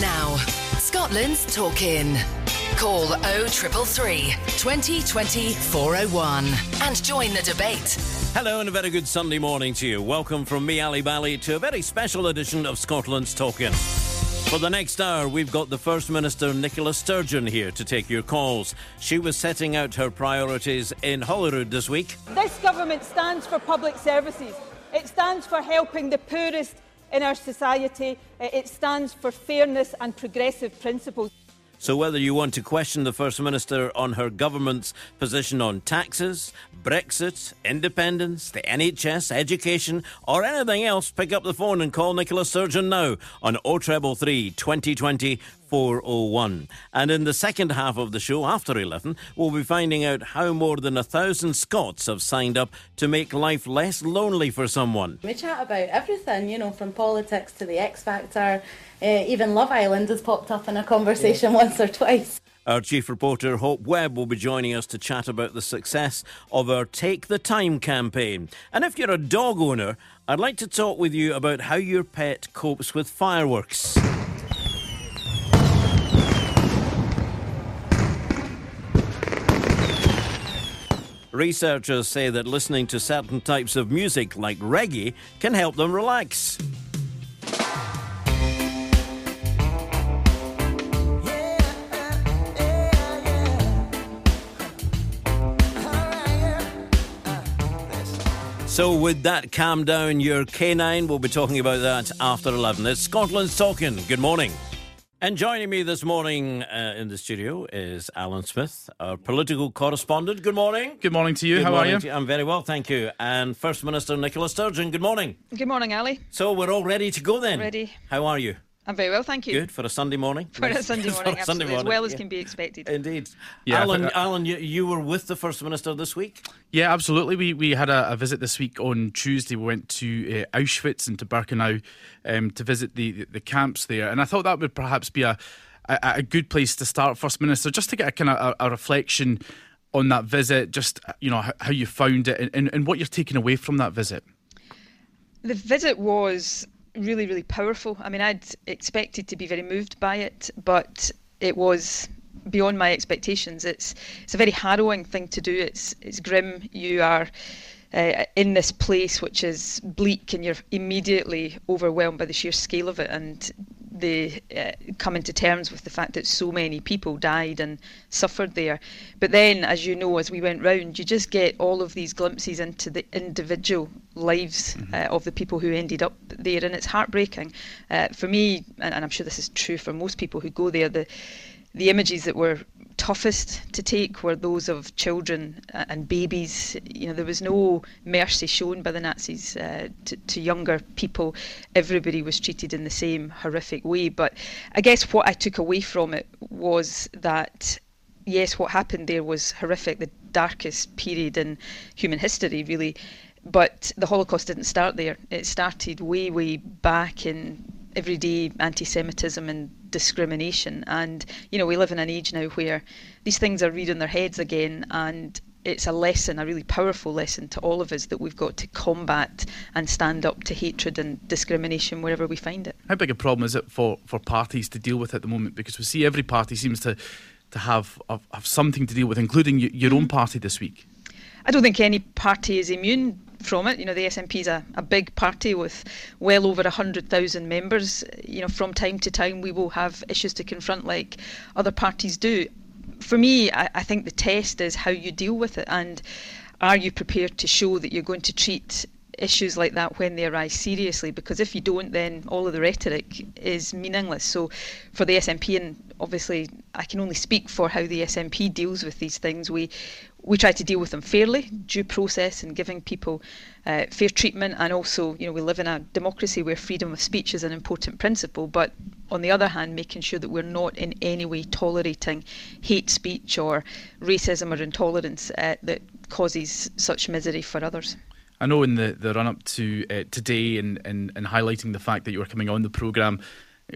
Now, Scotland's talking. Call 0333 2020 401 and join the debate. Hello and a very good Sunday morning to you. Welcome from me, Ally Bally, to a very special edition of Scotland's Talking. For the next hour, we've got the First Minister Nicola Sturgeon here to take your calls. She was setting out her priorities in Holyrood this week. This government stands for public services. It stands for helping the poorest in our society. Uh, it stands for fairness and progressive principles. So, whether you want to question the First Minister on her government's position on taxes, Brexit, independence, the NHS, education, or anything else, pick up the phone and call Nicola Sturgeon now on 0333 2020 401. And in the second half of the show, after 11, we'll be finding out how more than a thousand Scots have signed up to make life less lonely for someone. We chat about everything, you know, from politics to the X Factor. Uh, even Love Island has popped up in a conversation yeah. once or twice. Our chief reporter, Hope Webb, will be joining us to chat about the success of our Take the Time campaign. And if you're a dog owner, I'd like to talk with you about how your pet copes with fireworks. Researchers say that listening to certain types of music, like reggae, can help them relax. So, with that, calm down your canine. We'll be talking about that after 11. It's Scotland's Talking. Good morning. And joining me this morning uh, in the studio is Alan Smith, our political correspondent. Good morning. Good morning to you. Good How are you? you? I'm very well, thank you. And First Minister Nicola Sturgeon. Good morning. Good morning, Ally. So we're all ready to go then. Ready. How are you? I'm very well, thank you. Good for a Sunday morning. For a Sunday morning, a Sunday morning. as well as yeah. can be expected. Indeed. Yeah, Alan, but, uh, Alan, you, you, were with the First Minister this week. Yeah, absolutely. We we had a, a visit this week on Tuesday. We went to uh, Auschwitz and to Birkenau um, to visit the, the, the camps there, and I thought that would perhaps be a, a, a good place to start, First Minister, just to get a kind of a, a reflection on that visit, just you know how, how you found it and, and, and what you're taking away from that visit. The visit was really, really powerful. I mean, I'd expected to be very moved by it, but it was beyond my expectations. It's it's a very harrowing thing to do. It's it's grim. You are uh, in this place which is bleak, and you're immediately overwhelmed by the sheer scale of it. And the uh, coming to terms with the fact that so many people died and suffered there. But then, as you know, as we went round, you just get all of these glimpses into the individual lives mm-hmm. uh, of the people who ended up there, and it's heartbreaking. Uh, for me, and, and I'm sure this is true for most people who go there, the the images that were toughest to take were those of children and babies. You know, there was no mercy shown by the Nazis uh, to, to, younger people. Everybody was treated in the same horrific way. But I guess what I took away from it was that, yes, what happened there was horrific, the darkest period in human history, really. But the Holocaust didn't start there. It started way, way back in everyday anti-Semitism and discrimination. And you know, we live in an age now where these things are rearing their heads again, and it's a lesson, a really powerful lesson to all of us that we've got to combat and stand up to hatred and discrimination wherever we find it. How big a problem is it for, for parties to deal with at the moment? Because we see every party seems to to have have something to deal with, including your own mm-hmm. party this week. I don't think any party is immune from it. You know, the SNP is a, a big party with well over 100,000 members. You know, from time to time we will have issues to confront like other parties do. For me, I, I think the test is how you deal with it and are you prepared to show that you're going to treat issues like that when they arise seriously because if you don't then all of the rhetoric is meaningless so for the SNP and obviously I can only speak for how the SNP deals with these things we we try to deal with them fairly, due process, and giving people uh, fair treatment. And also, you know, we live in a democracy where freedom of speech is an important principle. But on the other hand, making sure that we're not in any way tolerating hate speech or racism or intolerance uh, that causes such misery for others. I know in the, the run up to uh, today and, and, and highlighting the fact that you were coming on the programme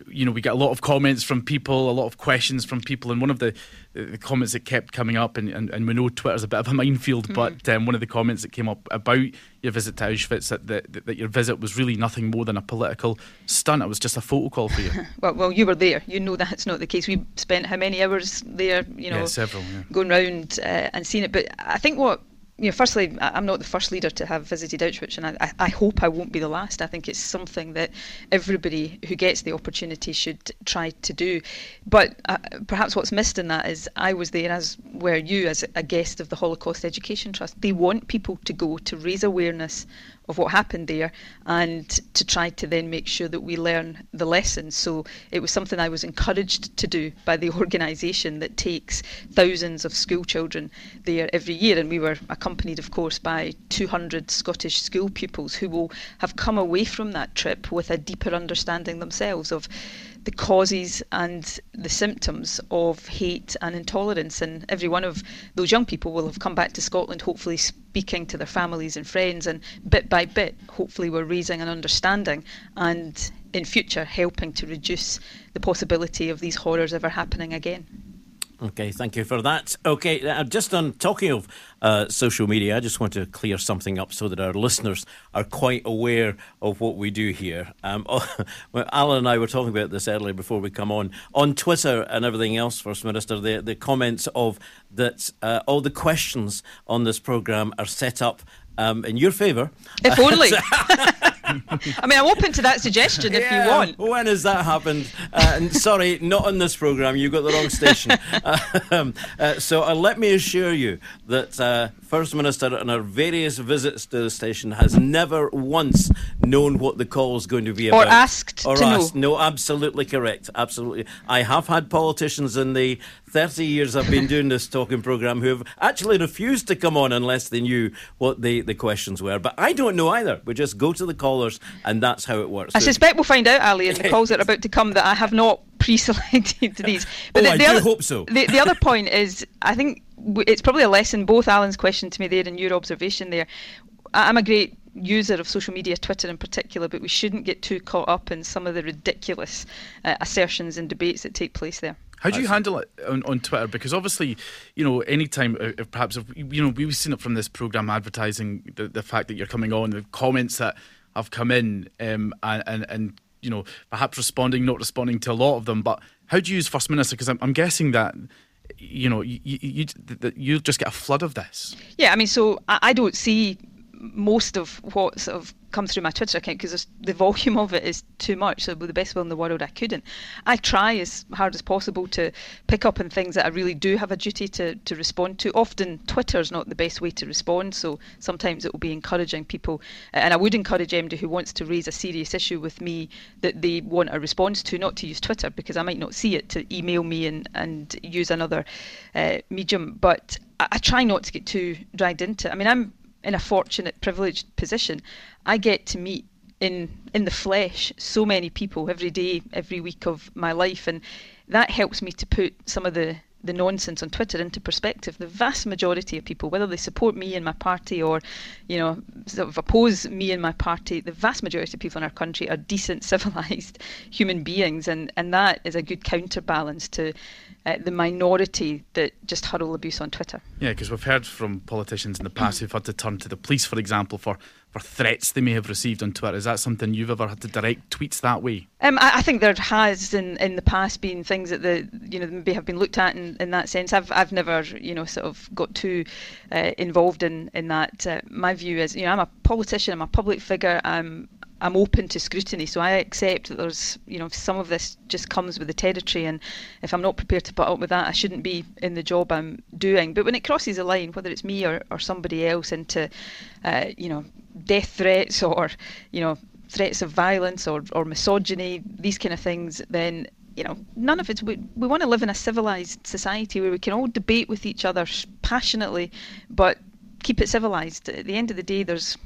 you know, we get a lot of comments from people, a lot of questions from people, and one of the, the comments that kept coming up, and, and, and we know Twitter's a bit of a minefield, mm. but um, one of the comments that came up about your visit to Auschwitz that, that, that your visit was really nothing more than a political stunt. It was just a photo call for you. well, well, you were there. You know that's not the case. We spent how many hours there? You know, yeah, several, yeah. going round uh, and seeing it. But I think what you know, firstly, I'm not the first leader to have visited Auschwitz, and I, I, hope I won't be the last. I think it's something that everybody who gets the opportunity should try to do. But uh, perhaps what's missed in that is I was there, as were you, as a guest of the Holocaust Education Trust. They want people to go to raise awareness of what happened there and to try to then make sure that we learn the lessons. So it was something I was encouraged to do by the organisation that takes thousands of school children there every year. And we were accompanied, of course, by 200 Scottish school pupils who will have come away from that trip with a deeper understanding themselves of the causes and the symptoms of hate and intolerance. And every one of those young people will have come back to Scotland, hopefully speaking to their families and friends. And bit by bit, hopefully, we're raising an understanding and in future helping to reduce the possibility of these horrors ever happening again. Okay, thank you for that. Okay, uh, just on talking of uh, social media, I just want to clear something up so that our listeners are quite aware of what we do here. Um, well, Alan and I were talking about this earlier before we come on. On Twitter and everything else, First Minister, the, the comments of that uh, all the questions on this programme are set up um, in your favour. If only. I mean, I'm open to that suggestion if yeah, you want. When has that happened? Uh, and sorry, not on this programme. You got the wrong station. um, uh, so uh, let me assure you that uh, First Minister, on our various visits to the station, has never once known what the call is going to be about. Or asked or to asked. know. No, absolutely correct. Absolutely. I have had politicians in the 30 years I've been doing this talking programme who have actually refused to come on unless they knew what the, the questions were. But I don't know either. We just go to the callers and that's how it works. I suspect we'll find out, Ally, in the calls that are about to come that I have not pre-selected these. But oh, the, the I other, hope so. The, the other point is, I think it's probably a lesson, both Alan's question to me there and your observation there. I'm a great user of social media, Twitter in particular, but we shouldn't get too caught up in some of the ridiculous uh, assertions and debates that take place there. How do you handle it on, on Twitter? Because obviously, you know, anytime, uh, if perhaps, if, you know, we've seen it from this program advertising the, the fact that you're coming on, the comments that have come in, um, and, and, and you know, perhaps responding, not responding to a lot of them. But how do you use First Minister? Because I'm, I'm guessing that you know you, you, you, you just get a flood of this. Yeah, I mean, so I, I don't see most of what sort of comes through my Twitter account because the volume of it is too much. So, with the best will in the world, I couldn't. I try as hard as possible to pick up on things that I really do have a duty to, to respond to. Often, Twitter is not the best way to respond, so sometimes it will be encouraging people. And I would encourage anybody who wants to raise a serious issue with me that they want a response to, not to use Twitter because I might not see it, to email me and, and use another uh, medium. But I, I try not to get too dragged into it. I mean, I'm in a fortunate, privileged position, I get to meet in in the flesh so many people every day, every week of my life, and that helps me to put some of the the nonsense on Twitter into perspective. The vast majority of people, whether they support me and my party or, you know, sort of oppose me and my party, the vast majority of people in our country are decent, civilized human beings, and and that is a good counterbalance to uh, the minority that just hurl abuse on Twitter. Yeah, because we've heard from politicians in the past who've had to turn to the police, for example, for, for threats they may have received on Twitter. Is that something you've ever had to direct tweets that way? Um, I, I, think there has in, in the past been things that the you know maybe have been looked at in, in that sense. I've I've never you know sort of got too uh, involved in in that. Uh, my view is you know I'm a politician, I'm a public figure, I'm I'm open to scrutiny, so I accept that there's, you know, some of this just comes with the territory, and if I'm not prepared to put up with that, I shouldn't be in the job I'm doing. But when it crosses a line, whether it's me or, or somebody else, into, uh, you know, death threats or, you know, threats of violence or, or misogyny, these kind of things, then you know, none of it. We, we want to live in a civilized society where we can all debate with each other passionately, but keep it civilized. At the end of the day, there's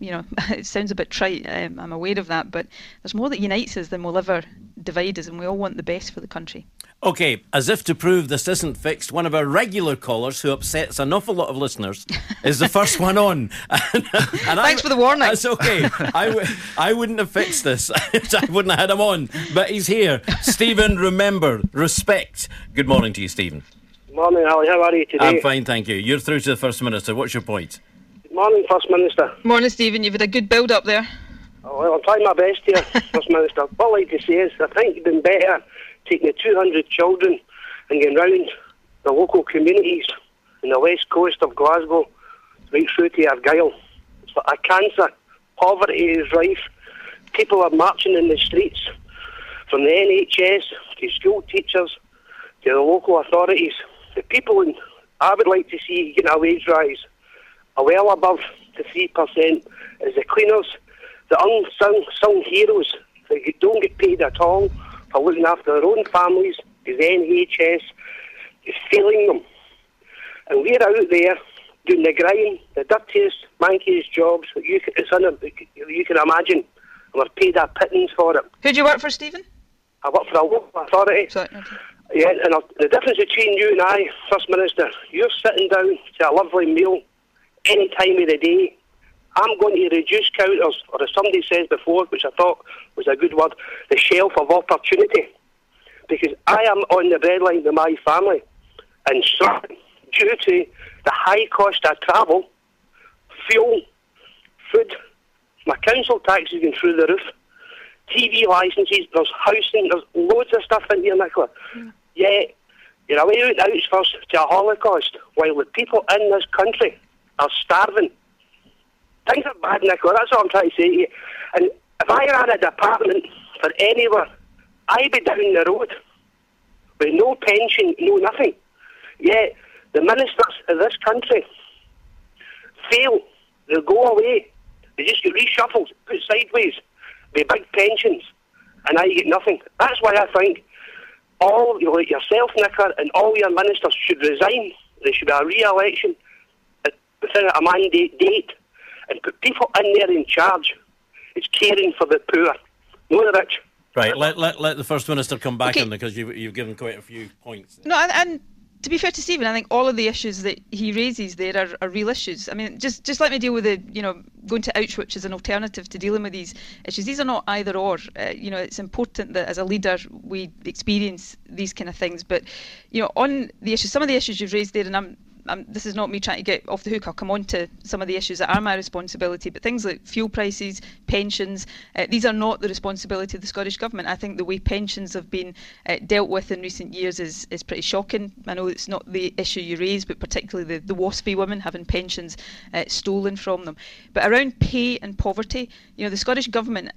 you know, it sounds a bit trite. Um, I'm aware of that, but there's more that unites us than will ever divide us, and we all want the best for the country. Okay, as if to prove this isn't fixed, one of our regular callers who upsets an awful lot of listeners is the first one on. and, and Thanks I, for the warning. That's okay. I w- I wouldn't have fixed this. I wouldn't have had him on. But he's here. Stephen, remember, respect. Good morning to you, Stephen. Morning, Ally. How are you today? I'm fine, thank you. You're through to the First Minister. What's your point? Morning, First Minister. Morning, Stephen. You've had a good build up there. Oh, well, I'm trying my best here, First Minister. All I'd like to say is, I think you've been better taking the 200 children and going round the local communities in the west coast of Glasgow, right through to Argyll. It's a cancer. Poverty is rife. People are marching in the streets, from the NHS to school teachers to the local authorities. The people in, I would like to see getting a wage rise, a well above the 3%, is the cleaners, the unsung sung heroes that don't get paid at all for looking after their own families the NHS is failing them. And we're out there doing the grind, the dirtiest, mankiest jobs that you can, you can imagine. And we're paid a pittance for it. Who do you work for, Stephen? I work for a local authority. Sorry, okay. Yeah, and the difference between you and I, First Minister, you're sitting down to a lovely meal any time of the day. I'm going to reduce counters, or as somebody says before, which I thought was a good word, the shelf of opportunity. Because I am on the breadline with my family. And so, due to the high cost of travel, fuel, food, my council tax is going through the roof. TV licences, there's housing, there's loads of stuff in here, Nicola. Mm. Yet, you're away out the first to a Holocaust while the people in this country are starving. Things are bad, Nicola, that's what I'm trying to say to you. And if I ran a department for anywhere, I'd be down the road with no pension, no nothing. Yet, the ministers of this country fail. They'll go away. They just get reshuffled, put sideways, with big pensions, and I get nothing. That's why I think all you know, yourself, Nicker, and all your ministers should resign. There should be a re-election within a mandate date, and put people in there in charge. It's caring for the poor, not the rich. Right, let, let, let the First Minister come back okay. on because you've, you've given quite a few points. No, and, and to be fair to Stephen, I think all of the issues that he raises there are, are, real issues. I mean, just just let me deal with the, you know, going to Auschwitz as an alternative to dealing with these issues. These are not either or. Uh, you know, it's important that as a leader we experience these kind of things. But, you know, on the issues, some of the issues you've raised there, and I'm um, this is not me trying to get off the hook. I'll come on to some of the issues that are my responsibility, but things like fuel prices, pensions, uh, these are not the responsibility of the Scottish Government. I think the way pensions have been uh, dealt with in recent years is, is pretty shocking. I know it's not the issue you raise, but particularly the, the WASPI women having pensions uh, stolen from them. But around pay and poverty, you know, the Scottish Government,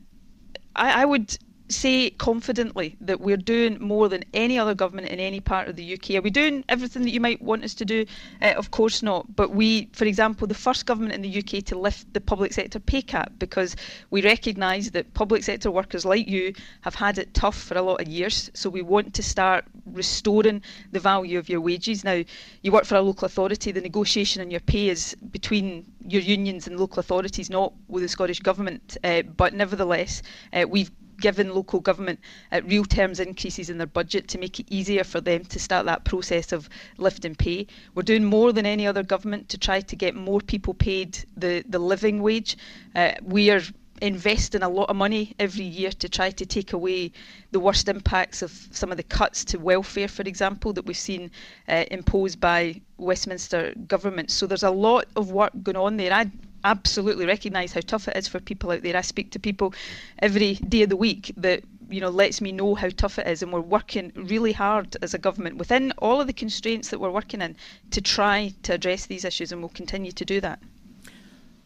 I, I would say confidently that we're doing more than any other government in any part of the UK. Are we doing everything that you might want us to do? Uh, of course not. But we, for example, the first government in the UK to lift the public sector pay cap because we recognise that public sector workers like you have had it tough for a lot of years. So we want to start restoring the value of your wages. Now, you work for a local authority, the negotiation on your pay is between your unions and local authorities, not with the Scottish Government. Uh, but nevertheless, uh, we've given local government uh, real terms increases in their budget to make it easier for them to start that process of lifting pay. We're doing more than any other government to try to get more people paid the, the living wage. Uh, we are investing a lot of money every year to try to take away the worst impacts of some of the cuts to welfare, for example, that we've seen uh, imposed by Westminster government. So there's a lot of work going on there. I absolutely recognise how tough it is for people out there. I speak to people every day of the week that you know lets me know how tough it is and we're working really hard as a government within all of the constraints that we're working in to try to address these issues and we'll continue to do that.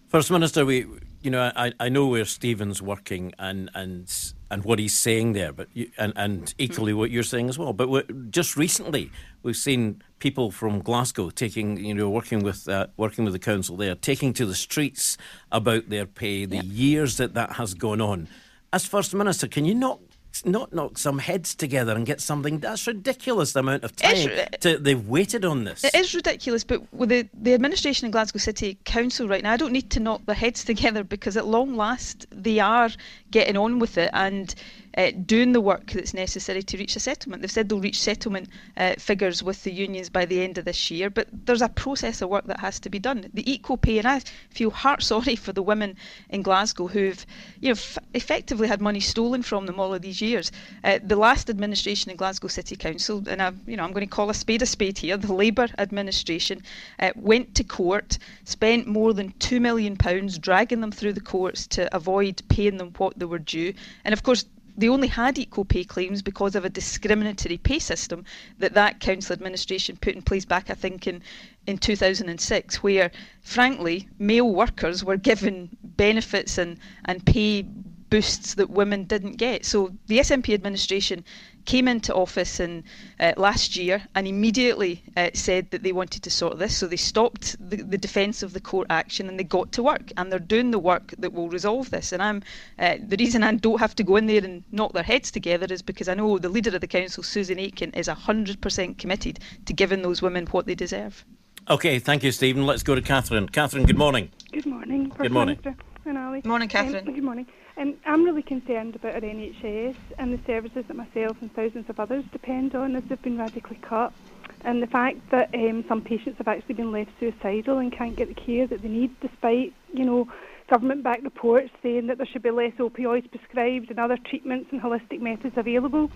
First Minister, we you know I, I know where Stephen's working and and and what he's saying there, but you, and and equally what you're saying as well. But just recently, we've seen people from Glasgow taking, you know, working with uh, working with the council there, taking to the streets about their pay, the years that that has gone on. As First Minister, can you not not knock some heads together and get something. That's ridiculous. The amount of time to, they've waited on this. It is ridiculous. But with the the administration in Glasgow City Council right now, I don't need to knock their heads together because at long last they are getting on with it and. Uh, doing the work that's necessary to reach a settlement. They've said they'll reach settlement uh, figures with the unions by the end of this year, but there's a process of work that has to be done. The equal pay, and I feel heart sorry for the women in Glasgow who've you know, effectively had money stolen from them all of these years. Uh, the last administration in Glasgow City Council, and I, you know, I'm going to call a spade a spade here, the Labour administration uh, went to court, spent more than £2 million dragging them through the courts to avoid paying them what they were due. And of course, they only had equal pay claims because of a discriminatory pay system that that council administration put in place back, I think, in, in 2006, where, frankly, male workers were given benefits and, and pay boosts that women didn't get. So the SNP administration came into office in uh, last year and immediately uh, said that they wanted to sort this. So they stopped the, the, defence of the court action and they got to work and they're doing the work that will resolve this. And I'm uh, the reason I don't have to go in there and knock their heads together is because I know the leader of the council, Susan Aitken, is hundred percent committed to giving those women what they deserve. Okay, thank you, Stephen. Let's go to Catherine. Catherine, good morning. Good morning. Good morning. Good morning, Catherine. Um, good morning. I'm really concerned about our NHS and the services that myself and thousands of others depend on as they've been radically cut. And the fact that um, some patients have actually been left suicidal and can't get the care that they need despite, you know, government-backed reports saying that there should be less opioids prescribed and other treatments and holistic methods available.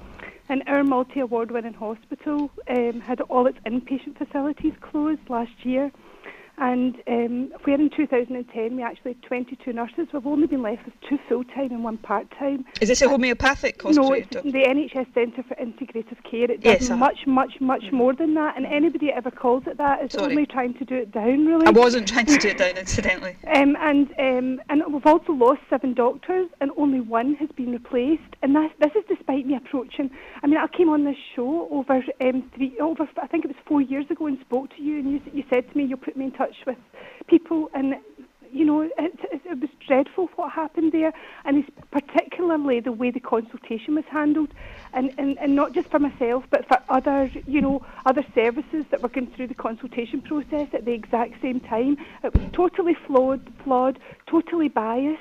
And our multi-award winning hospital um, had all its inpatient facilities closed last year. And um, where in 2010 we actually had 22 nurses, we've only been left with two full-time and one part-time. Is this a homeopathic hospital? No, it's the NHS Centre for Integrative Care. It does yes, much, much, much more than that. And anybody that ever calls it that is Sorry. only trying to do it down, really. I wasn't trying to do it down, incidentally. Um, and um, and we've also lost seven doctors, and only one has been replaced. And that's, this is despite me approaching. I mean, I came on this show over um, three, over I think it was four years ago, and spoke to you, and you, you said to me you'll put me in touch with people, and you know it, it, it was dreadful what happened there, and it's particularly the way the consultation was handled, and, and and not just for myself, but for other you know other services that were going through the consultation process at the exact same time. It was totally flawed, flawed, totally biased,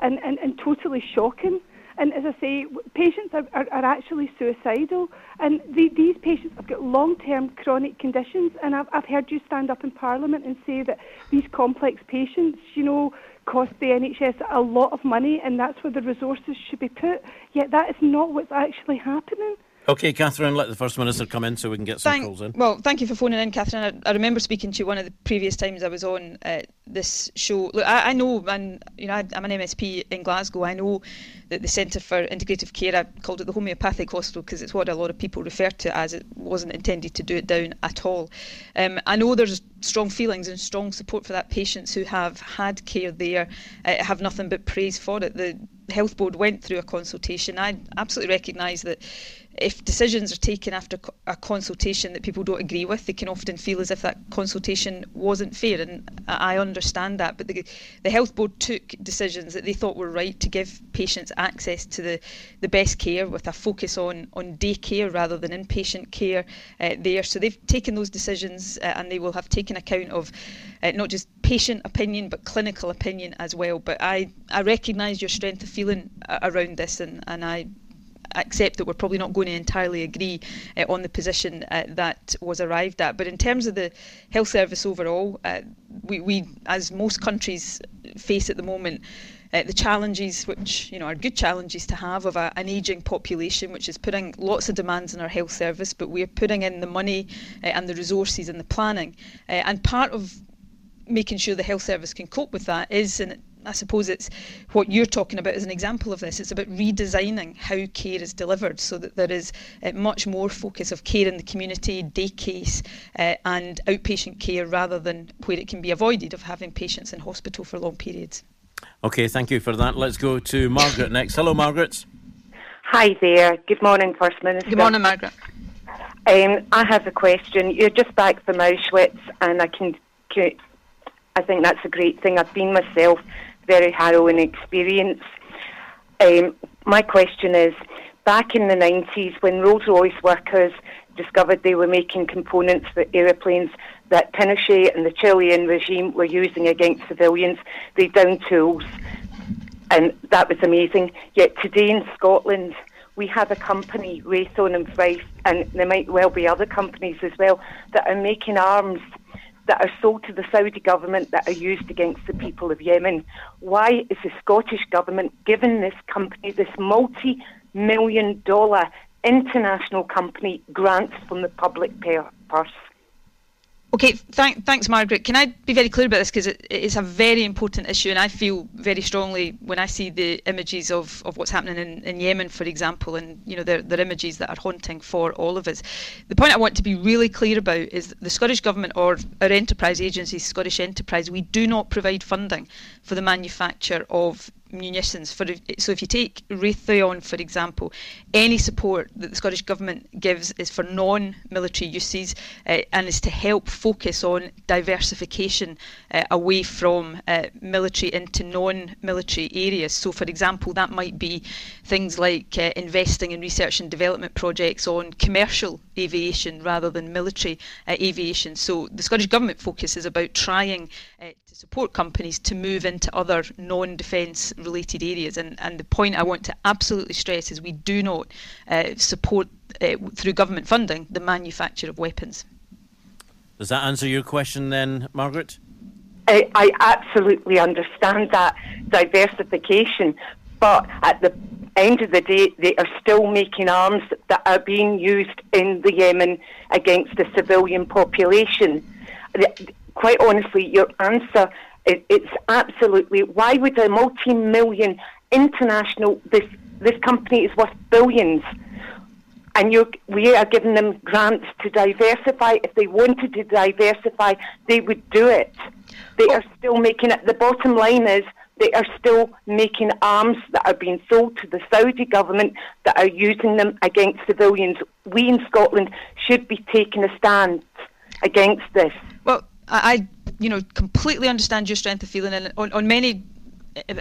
and, and, and totally shocking. And as I say, patients are, are, are actually suicidal, and the, these patients have got long-term chronic conditions. And I've, I've heard you stand up in Parliament and say that these complex patients, you know, cost the NHS a lot of money, and that's where the resources should be put. Yet that is not what's actually happening. Okay, Catherine, let the First Minister come in so we can get some Thank, calls in. well, thank you for phoning in, Catherine. I, I remember speaking to you one of the previous times I was on uh, this show. Look, I, I know, and you know, I, I'm an MSP in Glasgow. I know that the Centre for Integrative Care, I called it the homeopathic hospital because it's what a lot of people refer to it as. It wasn't intended to do it down at all. Um, I know there's strong feelings and strong support for that. Patients who have had care there uh, have nothing but praise for it. The Health Board went through a consultation. I absolutely recognise that if decisions are taken after a consultation that people don't agree with, they can often feel as if that consultation wasn't fair, and I understand that. But the, the health board took decisions that they thought were right to give patients access to the, the best care with a focus on on day care rather than inpatient care uh, there. So they've taken those decisions, uh, and they will have taken account of uh, not just patient opinion but clinical opinion as well. But I I recognise your strength of feeling uh, around this, and and I accept that we're probably not going to entirely agree uh, on the position uh, that was arrived at. But in terms of the health service overall, uh, we, we, as most countries face at the moment, uh, the challenges, which you know are good challenges to have, of a, an ageing population, which is putting lots of demands on our health service, but we're putting in the money uh, and the resources and the planning, and part of making sure the health service can cope with that is, and I suppose it's what you're talking about as an example of this. It's about redesigning how care is delivered so that there is uh, much more focus of care in the community, day case, uh, and outpatient care rather than where it can be avoided of having patients in hospital for long periods. Okay, thank you for that. Let's go to Margaret next. Hello, Margaret. Hi there. Good morning, First Minister. Good morning, Margaret. Um, I have a question. You're just back from Auschwitz, and I can, can, I think that's a great thing. I've been myself, very harrowing experience. Um, my question is, back in the 90s, when Rolls-Royce workers discovered they were making components for aeroplanes that Pinochet and the Chilean regime were using against civilians, they downed tools. and that was amazing. Yet today in Scotland, we have a company, Raytheon and Thrice, and there might well be other companies as well, that are making arms that are sold to the Saudi government that are used against the people of Yemen. Why is the Scottish government giving this company, this multi million dollar international company, grants from the public purse? Okay, thank, thanks, Margaret. Can I be very clear about this because it, it's a very important issue, and I feel very strongly when I see the images of, of what's happening in, in Yemen, for example, and you know they're, they're images that are haunting for all of us. The point I want to be really clear about is the Scottish Government or our enterprise agency, Scottish Enterprise, we do not provide funding for the manufacture of munitions. For so, if you take Raytheon, for example, any support that the Scottish Government gives is for non-military uses uh, and is to help focus on diversification uh, away from uh, military into non-military areas. So, for example, that might be things like uh, investing in research and development projects on commercial aviation rather than military uh, aviation. So, the Scottish Government focus is about trying uh, to support companies to move into other non-defence related areas. And, and the point I want to absolutely stress is we do not uh, support uh, through government funding the manufacture of weapons. Does that answer your question then, Margaret? I, I absolutely understand that diversification, but at the end of the day, they are still making arms that are being used in the Yemen against the civilian population quite honestly, your answer it, it's absolutely why would a multi-million international this this company is worth billions and you we are giving them grants to diversify. If they wanted to diversify, they would do it. They are still making it. The bottom line is they are still making arms that are being sold to the Saudi government that are using them against civilians. We in Scotland should be taking a stand against this. Well, I, you know, completely understand your strength of feeling, and on, on many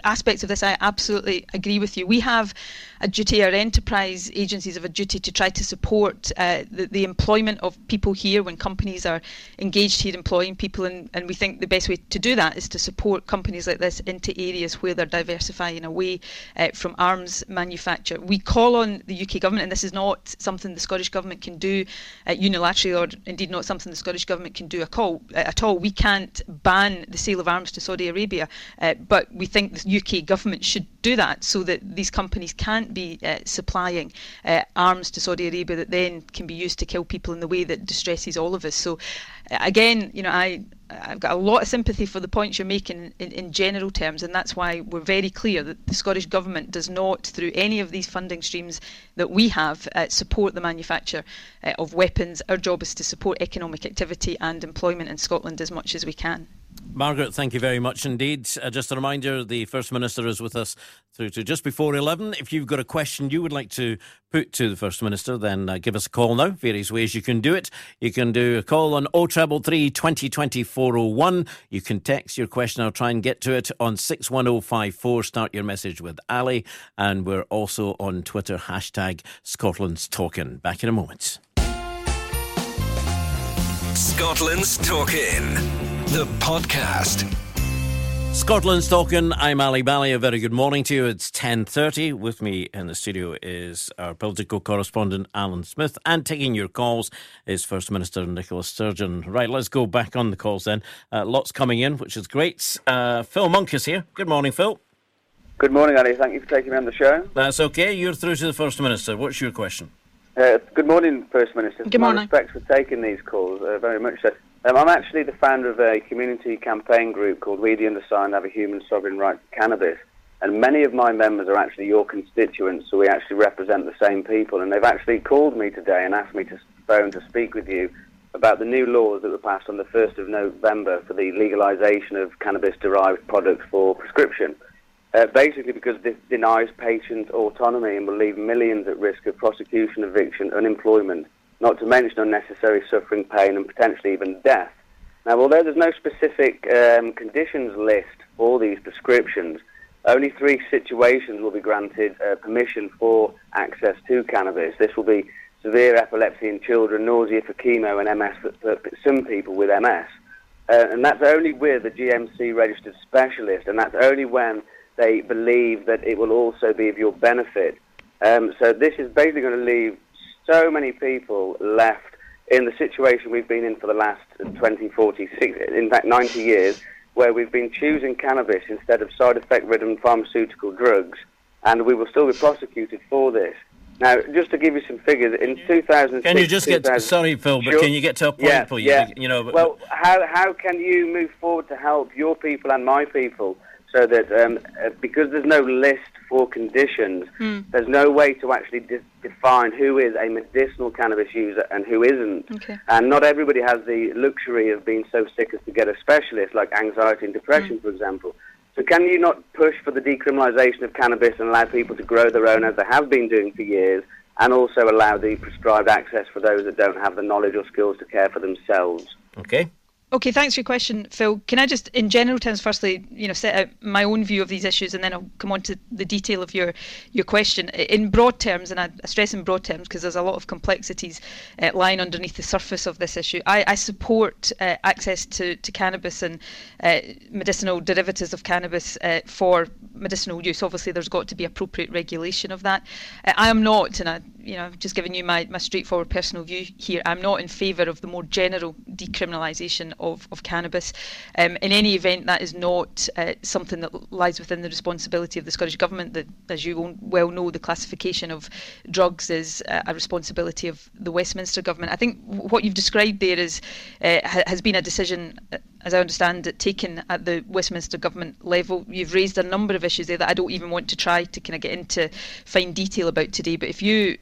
aspects of this, I absolutely agree with you. We have a duty, our enterprise agencies have a duty to try to support uh, the, the, employment of people here when companies are engaged here employing people. And, and we think the best way to do that is to support companies like this into areas where they're diversifying away uh, from arms manufacture. We call on the UK government, and this is not something the Scottish government can do uh, unilaterally, or indeed not something the Scottish government can do at all. Uh, at all. We can't ban the sale of arms to Saudi Arabia, uh, but we think the UK government should do that so that these companies can't be uh, supplying uh, arms to Saudi Arabia that then can be used to kill people in the way that distresses all of us. So, uh, again, you know, I I've got a lot of sympathy for the points you're making in, in, general terms, and that's why we're very clear that the Scottish Government does not, through any of these funding streams that we have, uh, support the manufacture uh, of weapons. Our job is to support economic activity and employment in Scotland as much as we can. Margaret, thank you very much indeed. Uh, just a reminder the First Minister is with us through to just before 11. If you've got a question you would like to put to the First Minister, then uh, give us a call now. Various ways you can do it. You can do a call on 0333 2020 401. You can text your question. I'll try and get to it on 61054. Start your message with Ally. And we're also on Twitter, hashtag Scotland's Talking. Back in a moment. Scotland's Talking, the podcast. Scotland's talking. I'm Ally Bally. A very good morning to you. It's 10.30. With me in the studio is our political correspondent, Alan Smith. And taking your calls is First Minister Nicola Sturgeon. Right, let's go back on the calls then. Uh, lots coming in, which is great. Uh, Phil Monk is here. Good morning, Phil. Good morning, Ali. Thank you for taking me on the show. That's okay. You're through to the First Minister. What's your question? Uh, good morning, First Minister. Good morning. My respects for taking these calls, uh, very much so. Um, I'm actually the founder of a community campaign group called We the Undersigned Have a Human Sovereign Right to Cannabis. And many of my members are actually your constituents, so we actually represent the same people. And they've actually called me today and asked me to phone to speak with you about the new laws that were passed on the 1st of November for the legalisation of cannabis derived products for prescription. Uh, basically because this denies patients autonomy and will leave millions at risk of prosecution, eviction, unemployment, not to mention unnecessary suffering, pain, and potentially even death. Now, although there's no specific um, conditions list for these prescriptions, only three situations will be granted uh, permission for access to cannabis. This will be severe epilepsy in children, nausea for chemo, and MS for, for some people with MS. Uh, and that's only with a GMC registered specialist, and that's only when they believe that it will also be of your benefit. Um, so this is basically going to leave so many people left in the situation we've been in for the last 20, 40, 60, in fact 90 years, where we've been choosing cannabis instead of side effect ridden pharmaceutical drugs, and we will still be prosecuted for this. Now, just to give you some figures, in 2006... Can you just get... To, sorry, Phil, but Sure. can you get to a point, Yeah, please? yeah. You know, Well, how, how can you move forward to help your people and my people so that, um, uh, because there's no list for conditions, there's no way to actually de- define who is a medicinal cannabis user and who isn't. Okay. And not everybody has the luxury of being so sick as to get a specialist, like anxiety and depression, for example. So can you not push for the decriminalisation of cannabis and allow people to grow their own as they have been doing for years, and also allow the prescribed access for those that don't have the knowledge or skills to care for themselves? Okay. Okay, thanks for your question, Phil. Can I just, in general terms, firstly, you know, set out my own view of these issues, and then I'll come on to the detail of your your question. In broad terms, and I stress in broad terms because there's a lot of complexities uh, lying underneath the surface of this issue. I, I support uh, access to, to cannabis and uh, medicinal derivatives of cannabis uh, for medicinal use. Obviously, there's got to be appropriate regulation of that. Uh, I am not, and I, you know, I've just given you my, my straightforward personal view here. I'm not in favour of the more general decriminalisation of, of cannabis. Um, in any event, that is not uh, something that lies within the responsibility of the Scottish Government. That, as you well know, the classification of drugs is uh, a responsibility of the Westminster Government. I think what you've described there is uh, has been a decision, uh, as I understand it, taken at the Westminster Government level. You've raised a number of issues there that I don't even want to try to kind of get into fine detail about today. But if you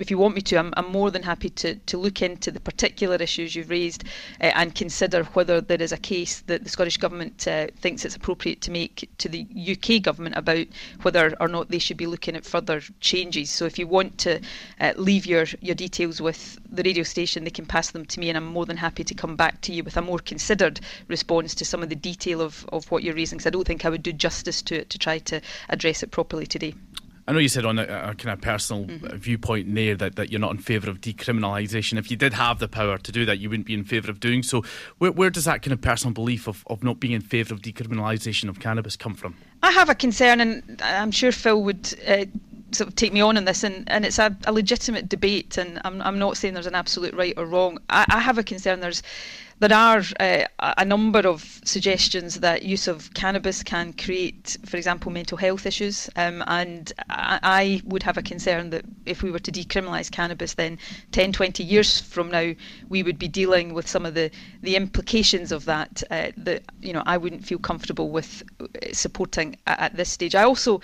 if you want me to, I'm, I'm more than happy to, to look into the particular issues you've raised uh, and consider whether there is a case that the Scottish Government uh, thinks it's appropriate to make to the UK Government about whether or not they should be looking at further changes. So if you want to uh, leave your, your details with the radio station, they can pass them to me, and I'm more than happy to come back to you with a more considered response to some of the detail of, of what you're raising, because I don't think I would do justice to it to try to address it properly today. I know you said on a, a kind of personal Mm-hmm. viewpoint there that, that you're not in favour of decriminalisation. If you did have the power to do that, you wouldn't be in favour of doing so. Where, where does that kind of personal belief of, of not being in favour of decriminalisation of cannabis come from? I have a concern, and I'm sure Phil would uh, sort of take me on in this, and, and it's a, a legitimate debate, and I'm, I'm not saying there's an absolute right or wrong. I, I have a concern. There's there are uh, a number of suggestions that use of cannabis can create, for example, mental health issues. Um, and I, I would have a concern that if we were to decriminalise cannabis, then 10, 20 years from now, we would be dealing with some of the, the implications of that uh, that you know I wouldn't feel comfortable with uh, supporting at, at this stage. I also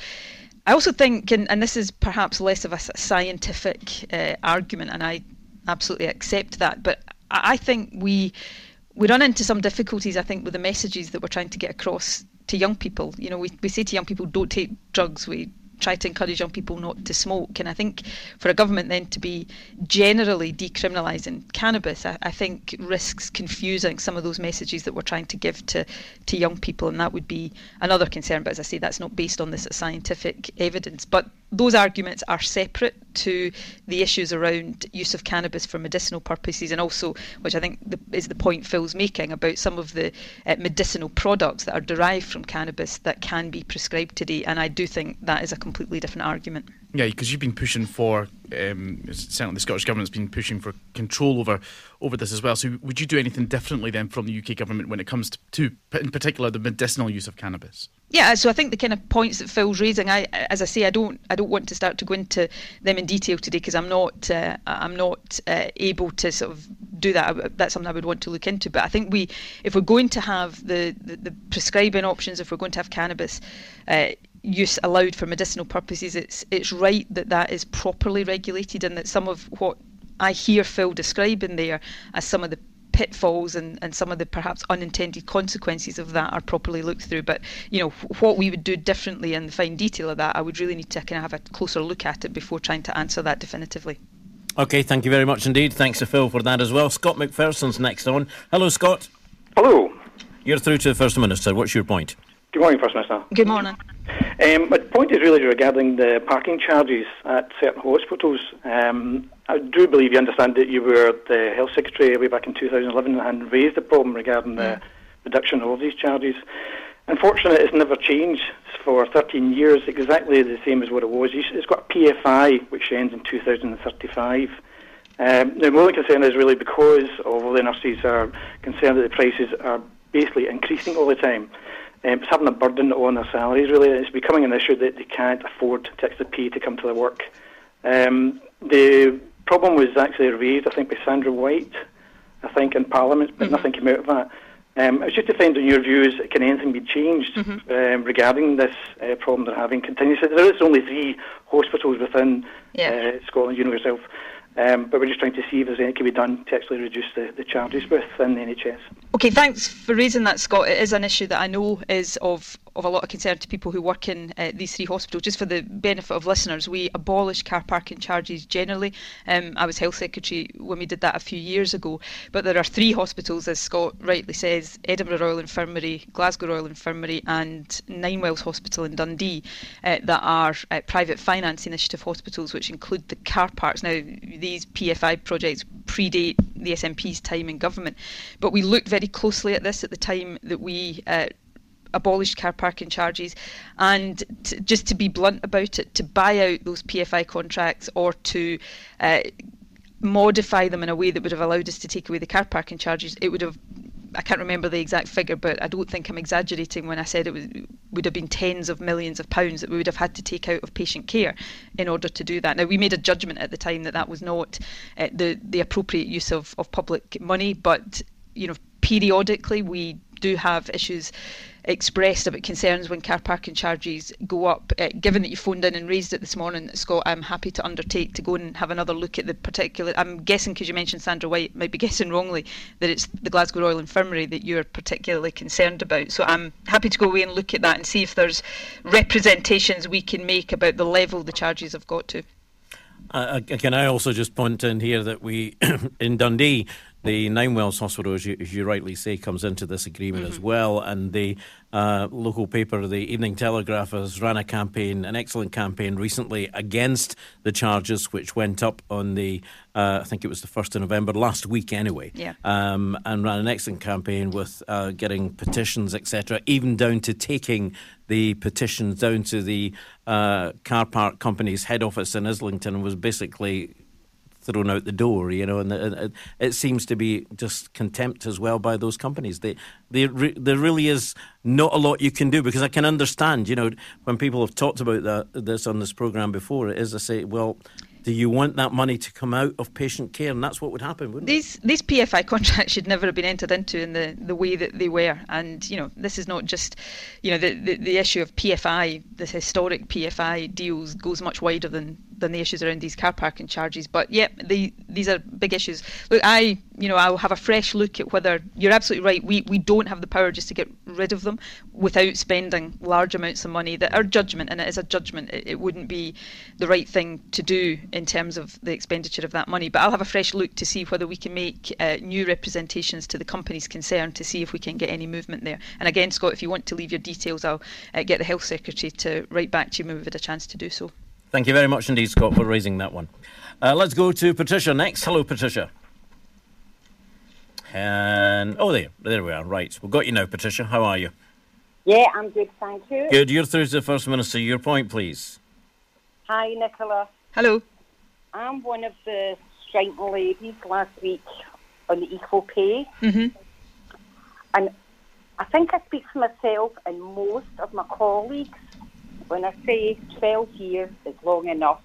I also think, and, and this is perhaps less of a scientific uh, argument, and I absolutely accept that, but I I think we we run into some difficulties. I think with the messages that we're trying to get across to young people. You know, we we say to young people, don't take drugs. We try to encourage young people not to smoke. And I think for a government then to be generally decriminalising cannabis, I, I think risks confusing some of those messages that we're trying to give to, to young people. And that would be another concern. But as I say, that's not based on this scientific evidence. But those arguments are separate to the issues around use of cannabis for medicinal purposes and also, which I think the, is the point Phil's making about some of the uh, medicinal products that are derived from cannabis that can be prescribed today. And I do think that is a completely different argument. Yeah, because you've been pushing for, um, certainly the Scottish Government's been pushing for control over over this as well. So would you do anything differently then from the UK Government when it comes to, to in particular, the medicinal use of cannabis? Yeah, so I think the kind of points that Phil's raising, I, as I say, I don't, I don't want to start to go into them in detail today because I'm not, uh, I'm not uh, able to sort of do that. That's something I would want to look into. But I think we, if we're going to have the, the, the prescribing options, if we're going to have cannabis uh, use allowed for medicinal purposes, it's it's right that that is properly regulated and that some of what I hear Phil describing there as some of the pitfalls and, and some of the perhaps unintended consequences of that are properly looked through. But you know what we would do differently in the fine detail of that, I would really need to kind of have a closer look at it before trying to answer that definitively. Okay, thank you very much indeed. Thanks to Phil for that as well. Scott McPherson's next on. Hello, Scott. Hello. You're through to the First Minister. What's your point? Good morning, First Minister. Good morning. Um, my point is really regarding the parking charges at certain hospitals. Um, I do believe you understand that you were the Health Secretary way back in 2011 and raised the problem regarding the reduction of these charges. Unfortunately, it's never changed for 13 years, exactly the same as what it was. It's got a PFI, which ends in 2035. Um, the only concern is really because all the nurses are concerned that the prices are basically increasing all the time. Um, it's having a burden on their salaries, really. It's becoming an issue that they can't afford to extra pay to come to their work. Um, the problem was actually raised, I think, by Sandra White, I think, in Parliament, but mm-hmm. nothing came out of that. Um, I was just to find your views, can anything be changed mm-hmm. um, regarding this uh, problem they're having continuously? There is only three hospitals within yeah. uh, Scotland, you know yourself. Um, but we're just trying to see if there's anything can be done to actually reduce the, the charges within the NHS. Okay, thanks for raising that, Scott. It is an issue that I know is of of a lot of concern to people who work in uh, these three hospitals. Just for the benefit of listeners, we abolished car parking charges generally. Um, I was health secretary when we did that a few years ago. But there are three hospitals, as Scott rightly says: Edinburgh Royal Infirmary, Glasgow Royal Infirmary, and Ninewells Hospital in Dundee, uh, that are uh, private finance initiative hospitals, which include the car parks. Now, these PFI projects predate the SNP's time in government, but we looked very closely at this at the time that we uh, abolished car parking charges, and just to be blunt about it, to buy out those PFI contracts or to uh, modify them in a way that would have allowed us to take away the car parking charges, it would have. I can't remember the exact figure, but I don't think I'm exaggerating when I said it was, would have been tens of millions of pounds that we would have had to take out of patient care in order to do that. Now, we made a judgment at the time that that was not uh, the the appropriate use of, of public money, but you know, periodically we do have issues expressed about concerns when car parking charges go up. Uh, given that you phoned in and raised it this morning, Scott, I'm happy to undertake to go and have another look at the particular. I'm guessing because you mentioned Sandra White, might be guessing wrongly that it's the Glasgow Royal Infirmary that you're particularly concerned about. So I'm happy to go away and look at that and see if there's representations we can make about the level the charges have got to. Uh, can I also just point in here that we in Dundee the Ninewells Hospital, as you, as you, rightly say, comes into this agreement mm-hmm. as well. And the uh, local paper, the Evening Telegraph, has run a campaign, an excellent campaign recently against the charges, which went up on the, uh, I think it was the 1st of November, last week anyway. Yeah. Um, and ran an excellent campaign with uh, getting petitions, etc., even down to taking the petitions down to the uh, car park company's head office in Islington was basically thrown out the door, you know, and it, uh, it seems to be just contempt as well by those companies. They, they re, there really is not a lot you can do because I can understand, you know, when people have talked about that, this on this program before, it is I say, well, do you want that money to come out of patient care? And that's what would happen, wouldn't these, it? These PFI contracts should never have been entered into in the, the way that they were. And, you know, this is not just, you know, the, the, the issue of PFI, the historic PFI deals goes much wider than than the issues around these car parking charges. But yeah, the, these are big issues. Look, I, you know, I'll have a fresh look at whether you're absolutely right. We we don't have the power just to get rid of them without spending large amounts of money. That our judgment, and it is a judgment, it, it wouldn't be the right thing to do in terms of the expenditure of that money. But I'll have a fresh look to see whether we can make uh, new representations to the companies concerned to see if we can get any movement there. And again, Scott, if you want to leave your details, I'll uh, get the health secretary to write back to you when we've had a chance to do so. Thank you very much indeed, Scott, for raising that one. Uh, let's go to Patricia next. Hello, Patricia. And oh, there, there we are. Right, we've got you now, Patricia. How are you? Yeah, I'm good, thank you. Good. You're through to the First Minister. Your point, please. Hi, Nicola. Hello. I'm one of the striking ladies last week on the equal pay. Mm-hmm. And I think I speak for myself and most of my colleagues when I say 12 years is long enough,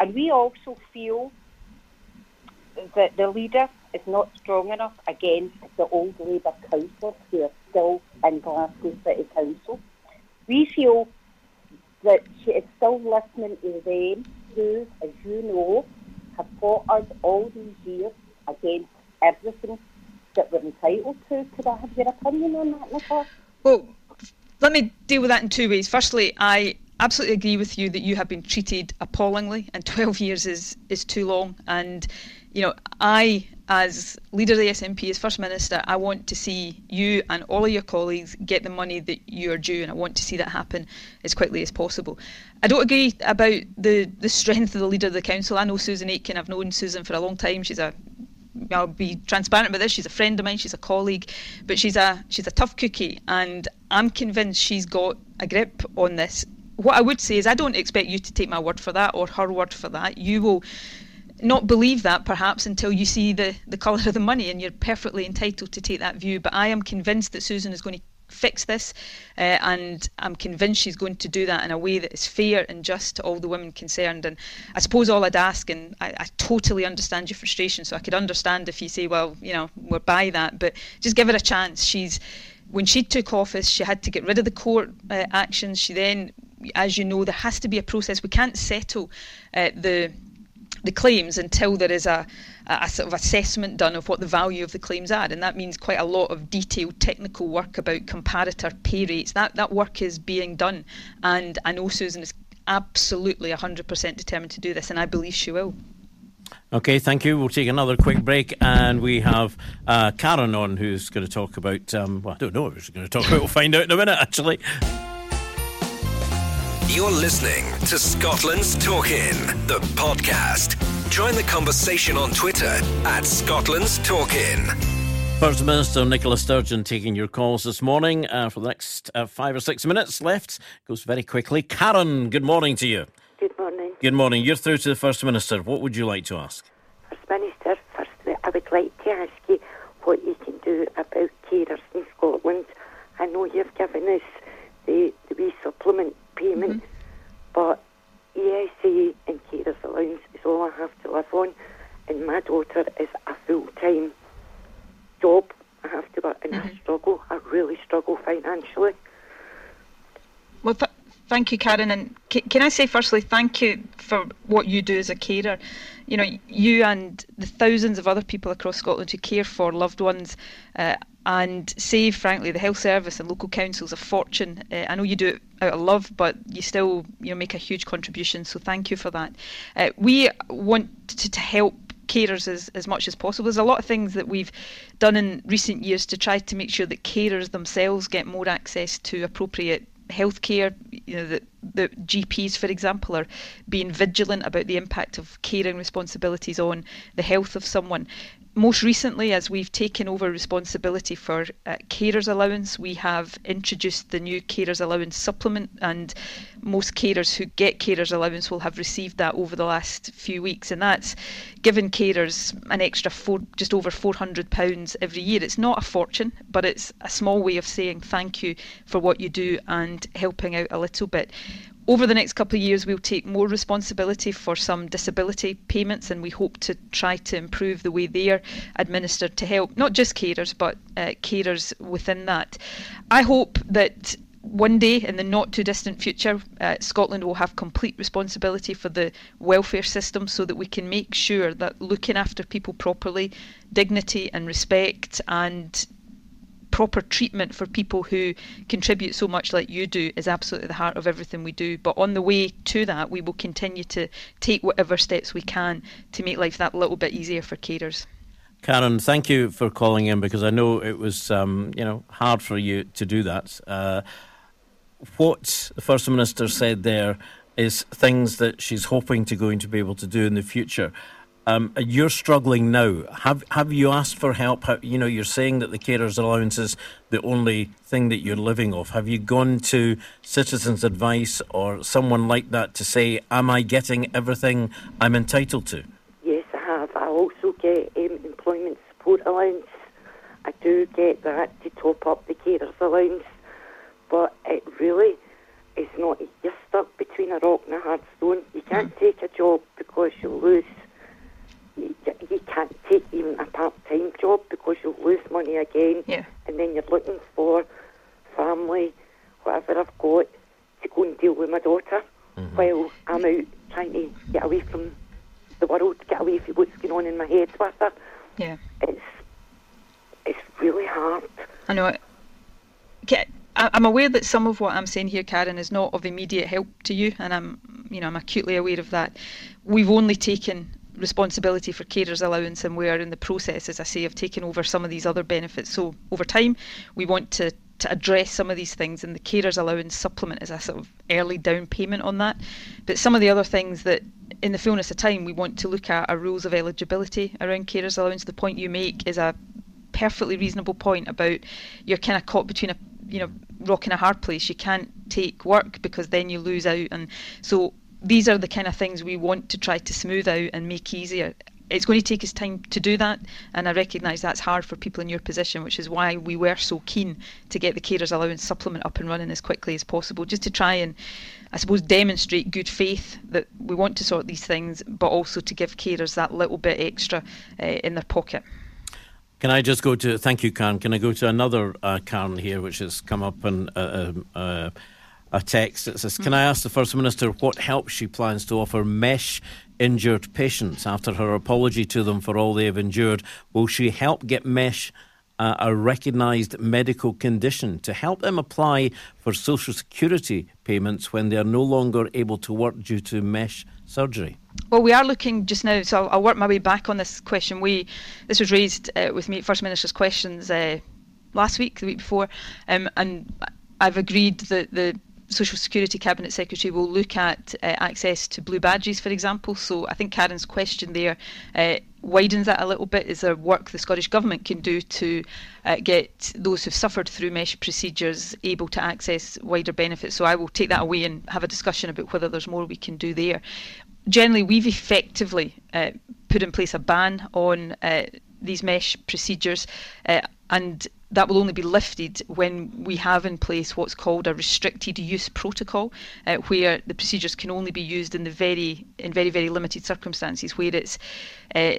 and we also feel that the leader is not strong enough against the old Labour councillors who are still in Glasgow City Council. We feel that she is still listening to them who, as you know, have fought us all these years against everything that we're entitled to. Could I have your opinion on that, Nicola? Well, let me deal with that in two ways. Firstly, I absolutely agree with you that you have been treated appallingly, and 12 years is, is too long. And, you know, I, as leader of the SNP, as First Minister, I want to see you and all of your colleagues get the money that you are due, and I want to see that happen as quickly as possible. I don't agree about the, the strength of the leader of the council. I know Susan Aitken, I've known Susan for a long time. She's a I'll be transparent about this. She's a friend of mine. She's a colleague, but she's a she's a tough cookie, and I'm convinced she's got a grip on this. What I would say is, I don't expect you to take my word for that or her word for that. You will not believe that perhaps until you see the, the colour of the money, and you're perfectly entitled to take that view. But I am convinced that Susan is going to fix this, uh, and I'm convinced she's going to do that in a way that is fair and just to all the women concerned. And I suppose all I'd ask, and I, I totally understand your frustration, so I could understand if you say, well, you know, we're by that, but just give her a chance. She's when she took office, she had to get rid of the court uh, actions. She then, as you know, there has to be a process. We can't settle uh, the the claims until there is a, a, sort of assessment done of what the value of the claims are, and that means quite a lot of detailed technical work about comparator pay rates. That that work is being done, and I know Susan is absolutely 100% determined to do this, and I believe she will. Okay, thank you. We'll take another quick break, and we have uh, Karen on, who's going to talk about. Um, well, I don't know what she's going to talk about. We'll find out in a minute, actually. You're listening to Scotland's Talk In, the podcast. Join the conversation on Twitter at Scotland's Talk In. First Minister Nicola Sturgeon taking your calls this morning uh, for the next uh, five or six minutes left. Goes very quickly. Karen, good morning to you. Good morning. Good morning. You're through to the First Minister. What would you like to ask? First Minister, firstly, I would like to ask you what you can do about carers in Scotland. I know you've given us the, the wee supplement payment, mm-hmm. but ESA and carers allowance is all I have to live on, and my daughter is a full time job. I have to work, and mm-hmm. I struggle. I really struggle financially. Well, th- thank you, Karen. And c- can I say firstly, thank you for what you do as a carer. You know, you and the thousands of other people across Scotland who care for loved ones. Uh, and save, frankly, the health service and local councils a fortune. Uh, I know you do it out of love, but you still you know make a huge contribution. So thank you for that. Uh, we want to, to help carers as, as much as possible. There's a lot of things that we've done in recent years to try to make sure that carers themselves get more access to appropriate healthcare. You know, the, the GPs, for example, are being vigilant about the impact of caring responsibilities on the health of someone most recently, as we've taken over responsibility for uh, carers allowance, we have introduced the new carers allowance supplement, and most carers who get carers allowance will have received that over the last few weeks, and that's given carers an extra four, just over four hundred pounds every year. It's not a fortune, but it's a small way of saying thank you for what you do and helping out a little bit over the next couple of years, we'll take more responsibility for some disability payments, and we hope to try to improve the way they are administered to help not just carers but uh, carers within that. I hope that one day in the not too distant future, uh, Scotland will have complete responsibility for the welfare system so that we can make sure that looking after people properly, dignity and respect, and proper treatment for people who contribute so much like you do is absolutely the heart of everything we do. But on the way to that, we will continue to take whatever steps we can to make life that little bit easier for carers. Karen, thank you for calling in because I know it was um, you know hard for you to do that. Uh, what the First Minister said there is things that she's hoping to going to be able to do in the future. Um, you're struggling now. Have have you asked for help? How, you know, you're saying that the carers allowance is the only thing that you're living off. Have you gone to Citizens Advice or someone like that to say, "Am I getting everything I'm entitled to?" Yes, I have. I also get um, employment support allowance. I do get that to top up the carers allowance, but it really is not. You're stuck between a rock and a hard stone. You can't mm. take a job because you lose you, you can't take even a part-time job because you'll lose money again. Yeah. And then you're looking for family, whatever I've got, to go and deal with my daughter mm-hmm. while I'm out trying to get away from the world, get away from what's going on in my head with her. Yeah. It's it's really hard. I know. It. I'm aware that some of what I'm saying here, Karen, is not of immediate help to you, and I'm, you know, I'm acutely aware of that. We've only taken responsibility for carers allowance and we are in the process, as I say, of taking over some of these other benefits. So over time, we want to to address some of these things and the carers allowance supplement is a sort of early down payment on that but some of the other things that in the fullness of time we want to look at are rules of eligibility around carers allowance the point you make is a perfectly reasonable point about you're kind of caught between a you know rock and a hard place. You can't take work because then you lose out, and so these are the kind of things we want to try to smooth out and make easier it's going to take us time to do that, and I recognise that's hard for people in your position, which is why we were so keen to get the carers allowance supplement up and running as quickly as possible, just to try and, I suppose, demonstrate good faith that we want to sort these things, but also to give carers that little bit extra uh, in their pocket. Can I just go to, thank you, Karen. Can I go to another uh, Karen here, which has come up in uh, um, uh, a text that says, Can I ask the First Minister what help she plans to offer MESH injured patients after her apology to them for all they have endured. Will she help get MESH uh, a recognised medical condition to help them apply for social security payments when they are no longer able to work due to mesh surgery? Well, we are looking just now, so I'll, I'll work my way back on this question. We this was raised uh, with me First Minister's questions uh, last week, the week before, um, and I've agreed that the Social Security Cabinet Secretary will look at uh, access to blue badges, for example. So I think Karen's question there uh, widens that a little bit. Is there work the Scottish Government can do to uh, get those who've suffered through mesh procedures able to access wider benefits? So I will take that away and have a discussion about whether there's more we can do there. Generally, we've effectively uh, put in place a ban on uh, these mesh procedures, uh, and that will only be lifted when we have in place what's called a restricted use protocol, uh, where the procedures can only be used in the very in very very limited circumstances, where it's uh,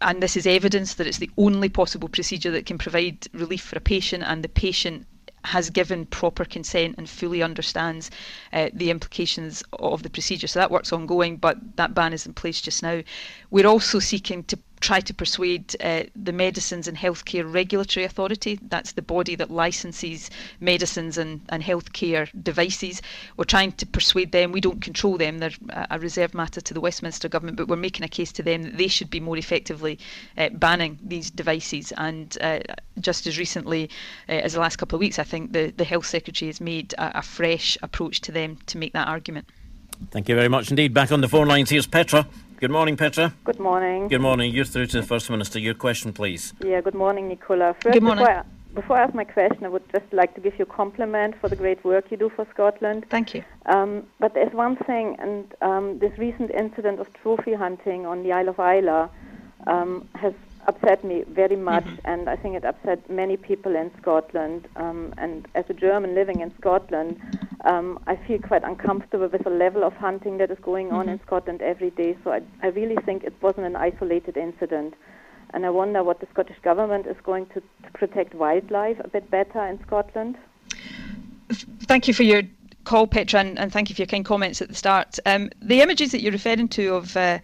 and this is evidence that it's the only possible procedure that can provide relief for a patient, and the patient has given proper consent and fully understands uh, the implications of the procedure. So that work's ongoing, but that ban is in place just now. We're also seeking to try to persuade uh, the Medicines and Healthcare Regulatory Authority, that's the body that licenses medicines and, and healthcare devices. We're trying to persuade them, we don't control them, they're a reserved matter to the Westminster Government, but we're making a case to them that they should be more effectively uh, banning these devices. And uh, just as recently uh, as the last couple of weeks, I think the, the Health Secretary has made a, a fresh approach to them to make that argument. Thank you very much indeed. Back on the phone lines, here's Petra. Good morning, Petra. Good morning. Good morning. You're through to the First Minister. Your question, please. Yeah, good morning, Nicola. First, good morning. Before I, before I ask my question, I would just like to give you a compliment for the great work you do for Scotland. Thank you. Um, but there's one thing, and um, this recent incident of trophy hunting on the Isle of Islay um, has upset me very much, mm-hmm. and I think it upset many people in Scotland. Um, and as a German living in Scotland, um, I feel quite uncomfortable with the level of hunting that is going on mm-hmm. in Scotland every day. So I, I really think it wasn't an isolated incident. And I wonder what the Scottish Government is going to, to protect wildlife a bit better in Scotland. Thank you for your call, Petra, and, and thank you for your kind comments at the start. Um, the images that you're referring to of uh,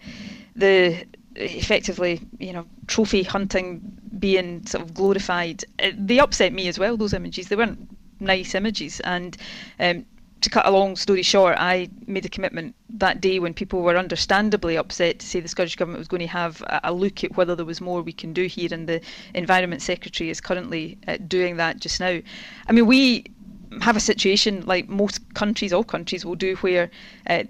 the effectively, you know, trophy hunting being sort of glorified, uh, they upset me as well. Those images, they weren't nice images, and um, to cut a long story short, I made a commitment that day when people were understandably upset to say the Scottish Government was going to have a, look at whether there was more we can do here, and the Environment Secretary is currently uh, doing that just now. I mean, we have a situation like most countries, all countries will do, where uh,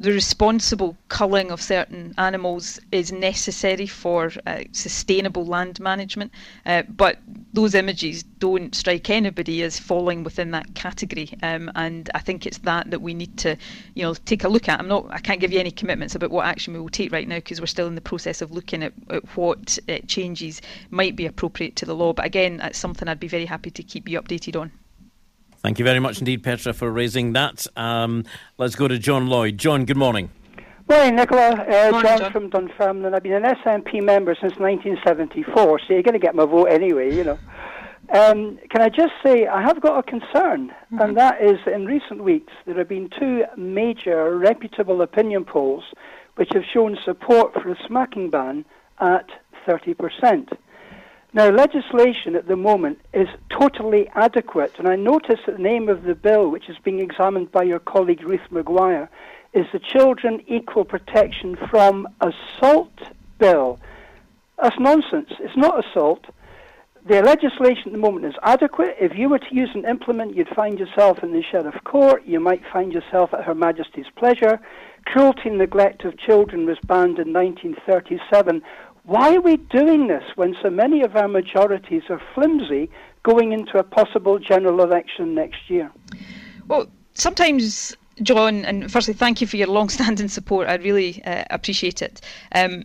the responsible culling of certain animals is necessary for uh, sustainable land management, uh, but those images don't strike anybody as falling within that category. Um, and I think it's that that we need to, you know, take a look at. I'm not, I can't give you any commitments about what action we will take right now because we're still in the process of looking at, at what uh, changes might be appropriate to the law. But again, that's something I'd be very happy to keep you updated on. Thank you very much indeed, Petra, for raising that. Um, let's go to John Lloyd. John, good morning. Morning, Nicola. Uh, morning, John, John, from Dunfermline. I've been an SNP member since 1974, so you're going to get my vote anyway, you know. Um, can I just say I have got a concern, mm-hmm. and that is in recent weeks there have been two major reputable opinion polls which have shown support for a smacking ban at 30%. Now, legislation at the moment is totally adequate, and I notice that the name of the bill, which is being examined by your colleague Ruth Maguire, is the Children Equal Protection from Assault Bill. That's nonsense. It's not assault. The legislation at the moment is adequate. If you were to use an implement, you'd find yourself in the Sheriff Court. You might find yourself at Her Majesty's pleasure. Cruelty and neglect of children was banned in 1937 why are we doing this when so many of our majorities are flimsy, going into a possible general election next year? Well, sometimes John, and firstly, thank you for your long-standing support. I really uh, appreciate it. Um,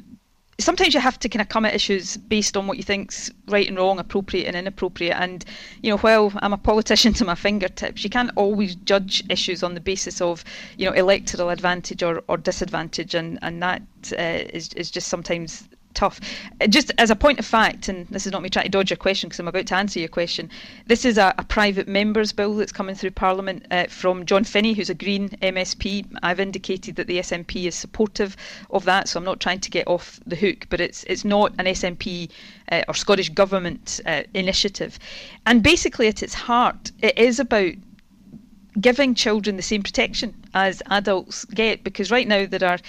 sometimes you have to kind of come at issues based on what you think's right and wrong, appropriate and inappropriate. And you know, while I'm a politician to my fingertips, you can't always judge issues on the basis of you know electoral advantage or, or disadvantage, and and that uh, is is just sometimes tough. Uh, just as a point of fact, and this is not me trying to dodge your question because I'm about to answer your question, this is a, a private member's bill that's coming through Parliament uh, from John Finnie, who's a Green MSP. I've indicated that the SNP is supportive of that, so I'm not trying to get off the hook, but it's it's not an SNP uh, or Scottish Government uh, initiative. And basically, at its heart, it is about giving children the same protection as adults get because right now there are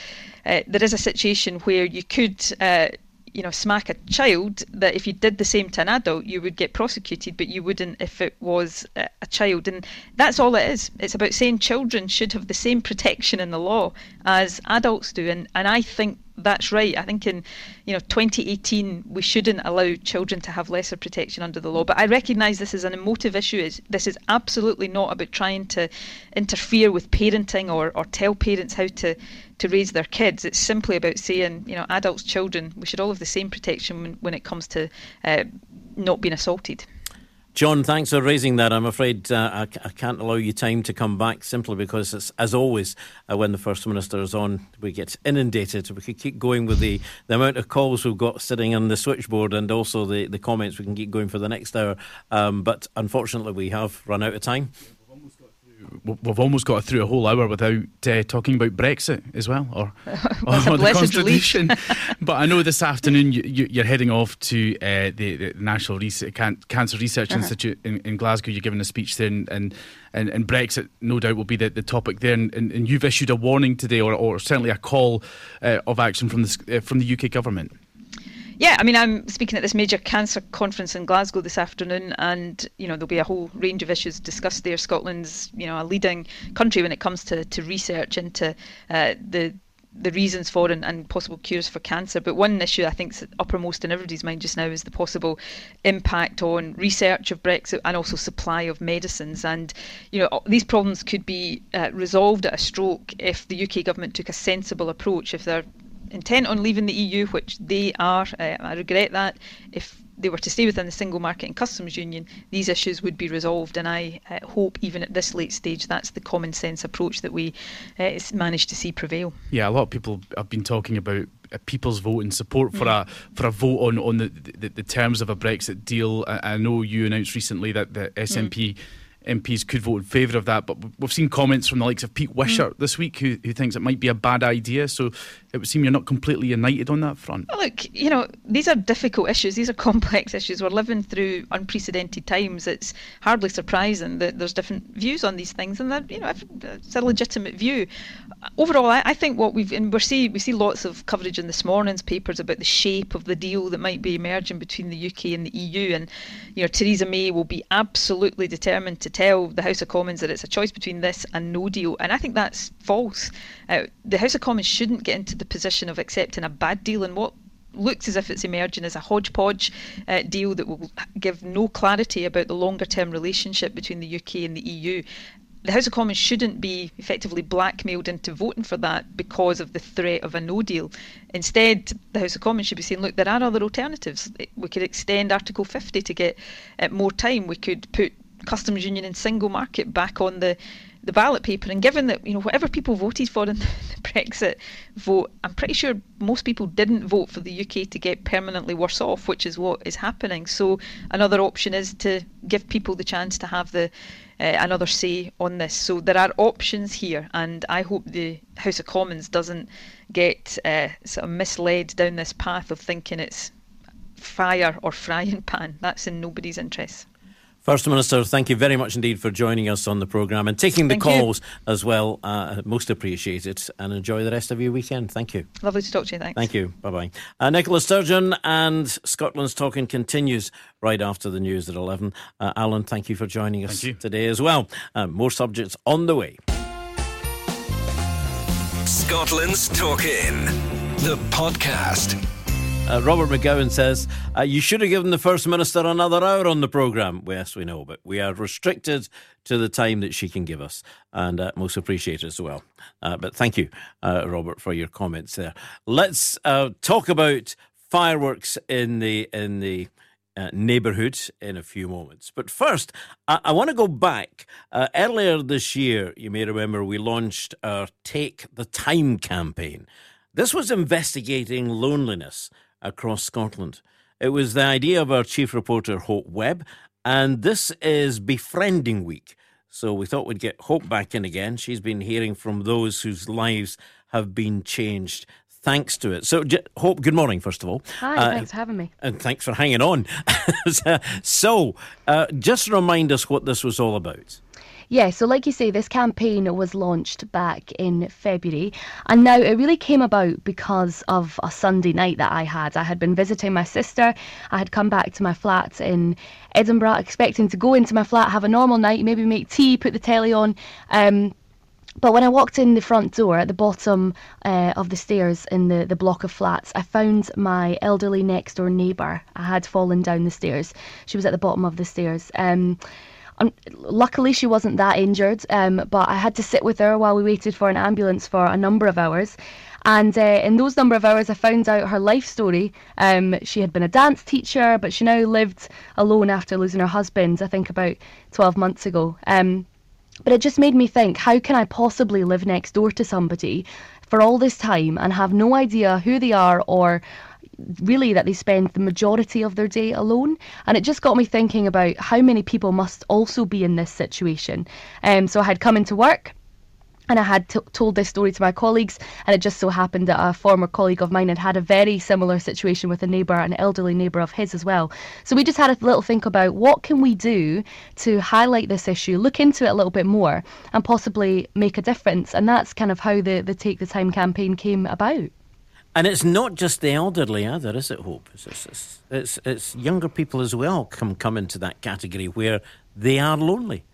uh, there is a situation where you could uh, you know smack a child that if you did the same to an adult you would get prosecuted but you wouldn't if it was a, a child. And that's all it is. It's about saying children should have the same protection in the law as adults do. And and I think that's right. I think in you know 2018 we shouldn't allow children to have lesser protection under the law. But I recognise this is an emotive issue. This is absolutely not about trying to interfere with parenting or, or tell parents how to to raise their kids. It's simply about saying you know adults, children, we should all have the same protection when, when it comes to uh, not being assaulted. John, thanks for raising that. I'm afraid uh, I, I, can't allow you time to come back simply because, as always, uh, when the First Minister is on, we get inundated. We could keep going with the, the amount of calls we've got sitting on the switchboard and also the, the comments we can keep going for the next hour. Um, but unfortunately, we have run out of time we've almost got through a whole hour without uh, talking about Brexit as well, or, or the Constitution. but I know this afternoon you, are heading off to uh, the, the, National Can- Cancer Research uh-huh. Institute in, in, Glasgow. You're giving a speech there, and, and, and, Brexit, no doubt, will be the, the topic there. And, and, you've issued a warning today, or, or certainly a call uh, of action from the, uh, from the UK government. Yeah, I mean, I'm speaking at this major cancer conference in Glasgow this afternoon, and you know there'll be a whole range of issues discussed there. Scotland's, you know, a leading country when it comes to, to research into uh, the the reasons for and, and possible cures for cancer. But one issue I think is uppermost in everybody's mind just now is the possible impact on research of Brexit and also supply of medicines. And you know these problems could be uh, resolved at a stroke if the UK government took a sensible approach. If they're intent on leaving the EU, which they are, uh, I regret that. If they were to stay within the single market and customs union, these issues would be resolved. And I uh, hope, even at this late stage, that's the common sense approach that we uh, managed to see prevail. Yeah, a lot of people have been talking about a people's vote and support for mm. a for a vote on on the, the, the terms of a Brexit deal. I, I, know you announced recently that the SNP. Mm MPs could vote in favour of that. But we've seen comments from the likes of Pete Wishart mm. this week who, who thinks it might be a bad idea. So it would seem you're not completely united on that front. Look, you know, these are difficult issues. These are complex issues. We're living through unprecedented times. It's hardly surprising that there's different views on these things, and that you know, it's a legitimate view. Overall, I, I think what we've and we see we see lots of coverage in this morning's papers about the shape of the deal that might be emerging between the UK and the EU, and you know, Theresa May will be absolutely determined to tell the House of Commons that it's a choice between this and no deal, and I think that's false. Uh, the House of Commons shouldn't get into the position of accepting a bad deal and what looks as if it's emerging as a hodgepodge uh, deal that will give no clarity about the longer term relationship between the UK and the EU. The House of Commons shouldn't be effectively blackmailed into voting for that because of the threat of a no deal. Instead, the House of Commons should be saying, look, there are other alternatives. We could extend Article 50 to get uh, more time. We could put customs union and single market back on the the ballot paper. And given that you know whatever people voted for in the Brexit vote, I'm pretty sure most people didn't vote for the UK to get permanently worse off, which is what is happening. So another option is to give people the chance to have the uh, another say on this. So there are options here, and I hope the House of Commons doesn't get uh, sort of misled down this path of thinking it's fire or frying pan. That's in nobody's interest. First Minister, thank you very much indeed for joining us on the programme and taking the thank calls you. as well. Uh, most appreciated and enjoy the rest of your weekend. Thank you. Lovely to talk to you. Thanks. Thank you. Bye bye. Uh, Nicola Sturgeon and Scotland's Talk In continues right after the news at 11. Uh, Alan, thank you for joining us today as well. Uh, more subjects on the way. Scotland's Talk In, the podcast. Uh, Robert McGowan says, uh, You should have given the First Minister another hour on the programme. Yes, we know, but we are restricted to the time that she can give us, and uh, most appreciated as well. Uh, but thank you, uh, Robert, for your comments there. Let's uh, talk about fireworks in the in the uh, neighbourhood in a few moments. But first, I, I want to go back. Uh, earlier this year, you may remember we launched our Take the Time campaign. This was investigating loneliness across Scotland. It was the idea of our chief reporter, Hope Webb, and this is Befriending Week. So we thought we'd get Hope back in again. She's been hearing from those whose lives have been changed thanks to it. So, Hope, good morning, first of all. Hi, uh, thanks for having me. And thanks for hanging on. so, uh, just remind us what this was all about. Yeah, so like you say, this campaign was launched back in February, and now it really came about because of a Sunday night that I had. I had been visiting my sister, I had come back to my flat in Edinburgh, expecting to go into my flat, have a normal night, maybe make tea, put the telly on. Um, but when I walked in the front door at the bottom uh, of the stairs in the, the block of flats, I found my elderly next door neighbour. I had fallen down the stairs. She was at the bottom of the stairs. Um, um, luckily, she wasn't that injured, um, but I had to sit with her while we waited for an ambulance for a number of hours. And uh, in those number of hours, I found out her life story. Um, she had been a dance teacher, but she now lived alone after losing her husband, I think about 12 months ago. Um, but it just made me think how can I possibly live next door to somebody for all this time and have no idea who they are or really that they spend the majority of their day alone. And it just got me thinking about how many people must also be in this situation. Um, so I had come into work. And I had t- told this story to my colleagues, and it just so happened that a former colleague of mine had had a very similar situation with a neighbour, an elderly neighbour of his as well. So we just had a little think about what can we do to highlight this issue, look into it a little bit more, and possibly make a difference. And that's kind of how the, the Take the Time campaign came about. And it's not just the elderly either, is it, Hope? It's, it's, it's, it's younger people as well come, come into that category where they are lonely.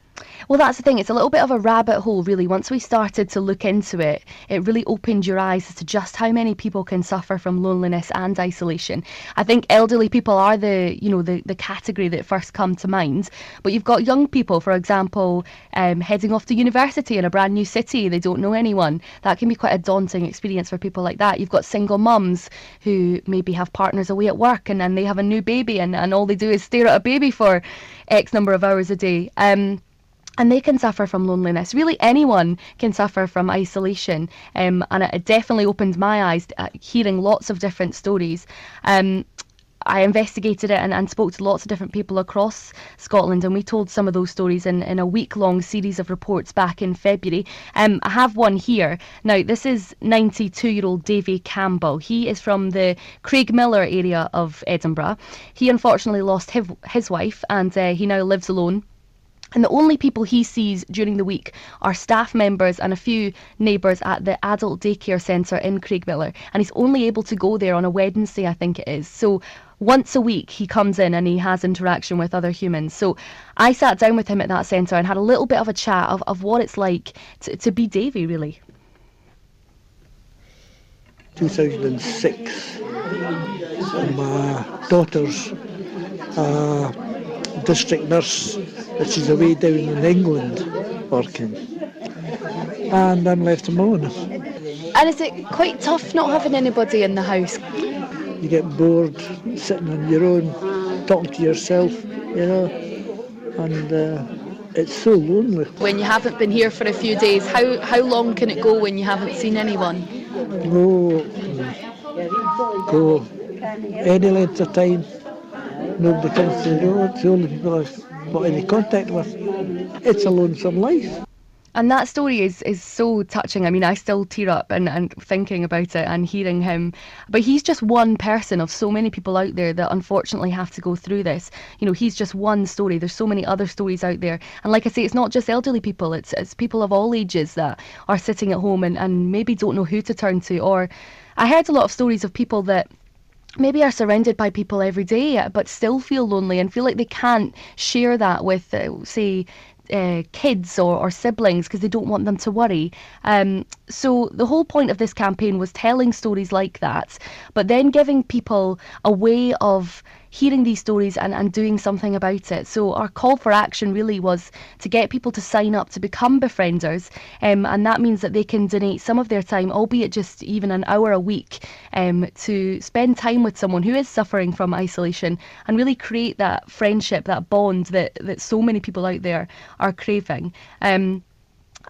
Well, that's the thing. It's a little bit of a rabbit hole, really. Once we started to look into it, it really opened your eyes as to just how many people can suffer from loneliness and isolation. I think elderly people are the, you know, the, the category that first come to mind. But you've got young people, for example, um, heading off to university in a brand new city. They don't know anyone. That can be quite a daunting experience for people like that. You've got single mums who maybe have partners away at work and then they have a new baby and, and all they do is stare at a baby for X number of hours a day. Um, and they can suffer from loneliness. Really, anyone can suffer from isolation, um, and it definitely opened my eyes uh, hearing lots of different stories. Um, I investigated it and, and, spoke to lots of different people across Scotland, and we told some of those stories in, in a week long series of reports back in February. Um, I have one here. Now, this is 92 year old Davy Campbell. He is from the Craigmillar area of Edinburgh. He unfortunately lost his, his wife, and uh, he now lives alone. And the only people he sees during the week are staff members and a few neighbours at the adult daycare centre in Craigmillar. And he's only able to go there on a Wednesday, I think it is. So once a week he comes in and he has interaction with other humans. So I sat down with him at that centre and had a little bit of a chat of, of what it's like to, to be Davy, really. 2006, my daughter's uh, district nurse that she's away down in England working. And I'm left alone. And is it quite tough not having anybody in the house? You get bored sitting on your own, talking to yourself, you know, and uh, it's so lonely. When you haven't been here for a few days, how, how long can it go when you haven't seen anyone? Go, go any length of time nobody comes to the road. The only people I've got any contact with. It's a lonesome life. And that story is, is so touching. I mean, I still tear up and, and thinking about it and hearing him. But he's just one person of so many people out there that unfortunately have to go through this. You know, he's just one story. There's so many other stories out there. And like I say, it's not just elderly people, it's, it's people of all ages that are sitting at home and, and maybe don't know who to turn to. Or I heard a lot of stories of people that maybe are surrounded by people every day but still feel lonely and feel like they can't share that with uh, say uh, kids or, or siblings because they don't want them to worry. Um, so the whole point of this campaign was telling stories like that, but then giving people a way of hearing these stories and, and doing something about it. So our call for action really was to get people to sign up to become befrienders, um, and that means that they can donate some of their time, albeit just even an hour a week, um, to spend time with someone who is suffering from isolation and really create that friendship, that bond that, that so many people out there are craving. Um,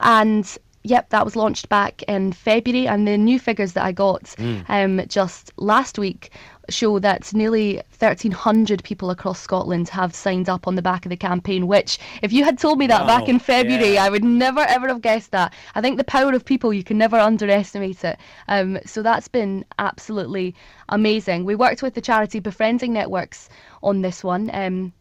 and Yep, that was launched back in February, and the new figures that I got Mm. um, just last week show that nearly 1,300 people across Scotland have signed up on the back of the campaign. Which, if you had told me that back in February, yeah. I would never ever have guessed that. I think the power of people you can never underestimate it. Um, so that's been absolutely amazing. We worked with the charity Befriending Networks on this one. Um,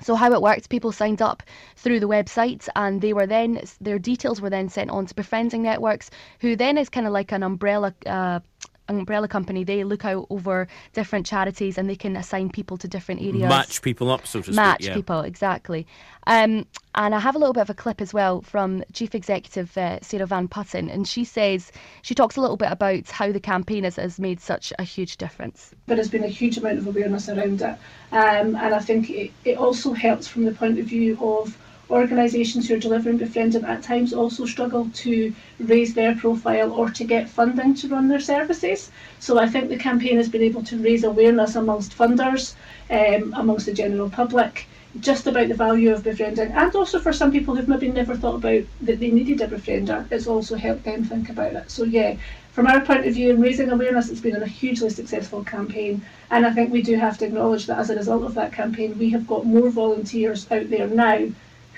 so how it worked, people signed up through the website, and they were then their details were then sent on to befriending networks, who then is kind of like an umbrella. Uh, umbrella company they look out over different charities and they can assign people to different areas Match people up, so to speak. match yeah. people exactly um, and i have a little bit of a clip as well from chief executive uh, sarah van putten and she says she talks a little bit about how the campaign has, has made such a huge difference there has been a huge amount of awareness around it. Um, and I think it, it also helps from the point of view of organisations who are delivering befriending at times also struggle to raise their profile or to get funding to run their services. So I think the campaign has been able to raise awareness amongst funders, um, amongst the general public, just about the value of befriending and also for some people who've maybe never thought about that they needed a befriender, it's also helped them think about it. So yeah, from our point of view in raising awareness, it's been a hugely successful campaign. And I think we do have to acknowledge that as a result of that campaign, we have got more volunteers out there now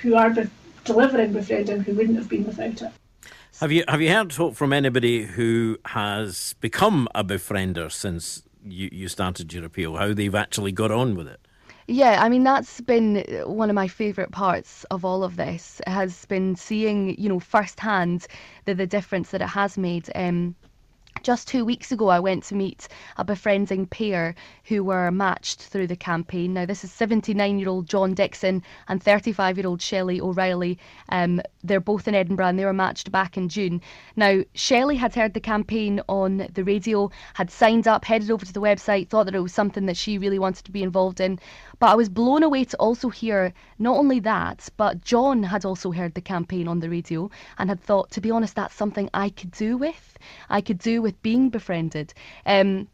who are be- delivering befriending who wouldn't have been without it. Have you have you heard talk from anybody who has become a befriender since you, you started your appeal? How they've actually got on with it? Yeah, I mean that's been one of my favourite parts of all of this has been seeing, you know, firsthand the the difference that it has made. Um, just two weeks ago, I went to meet a befriending pair who were matched through the campaign. Now, this is 79 year old John Dixon and 35 year old Shelley O'Reilly. Um, they're both in Edinburgh and they were matched back in June. Now, Shelley had heard the campaign on the radio, had signed up, headed over to the website, thought that it was something that she really wanted to be involved in. But I was blown away to also hear not only that, but John had also heard the campaign on the radio and had thought, to be honest, that's something I could do with. I could do with being befriended. Um,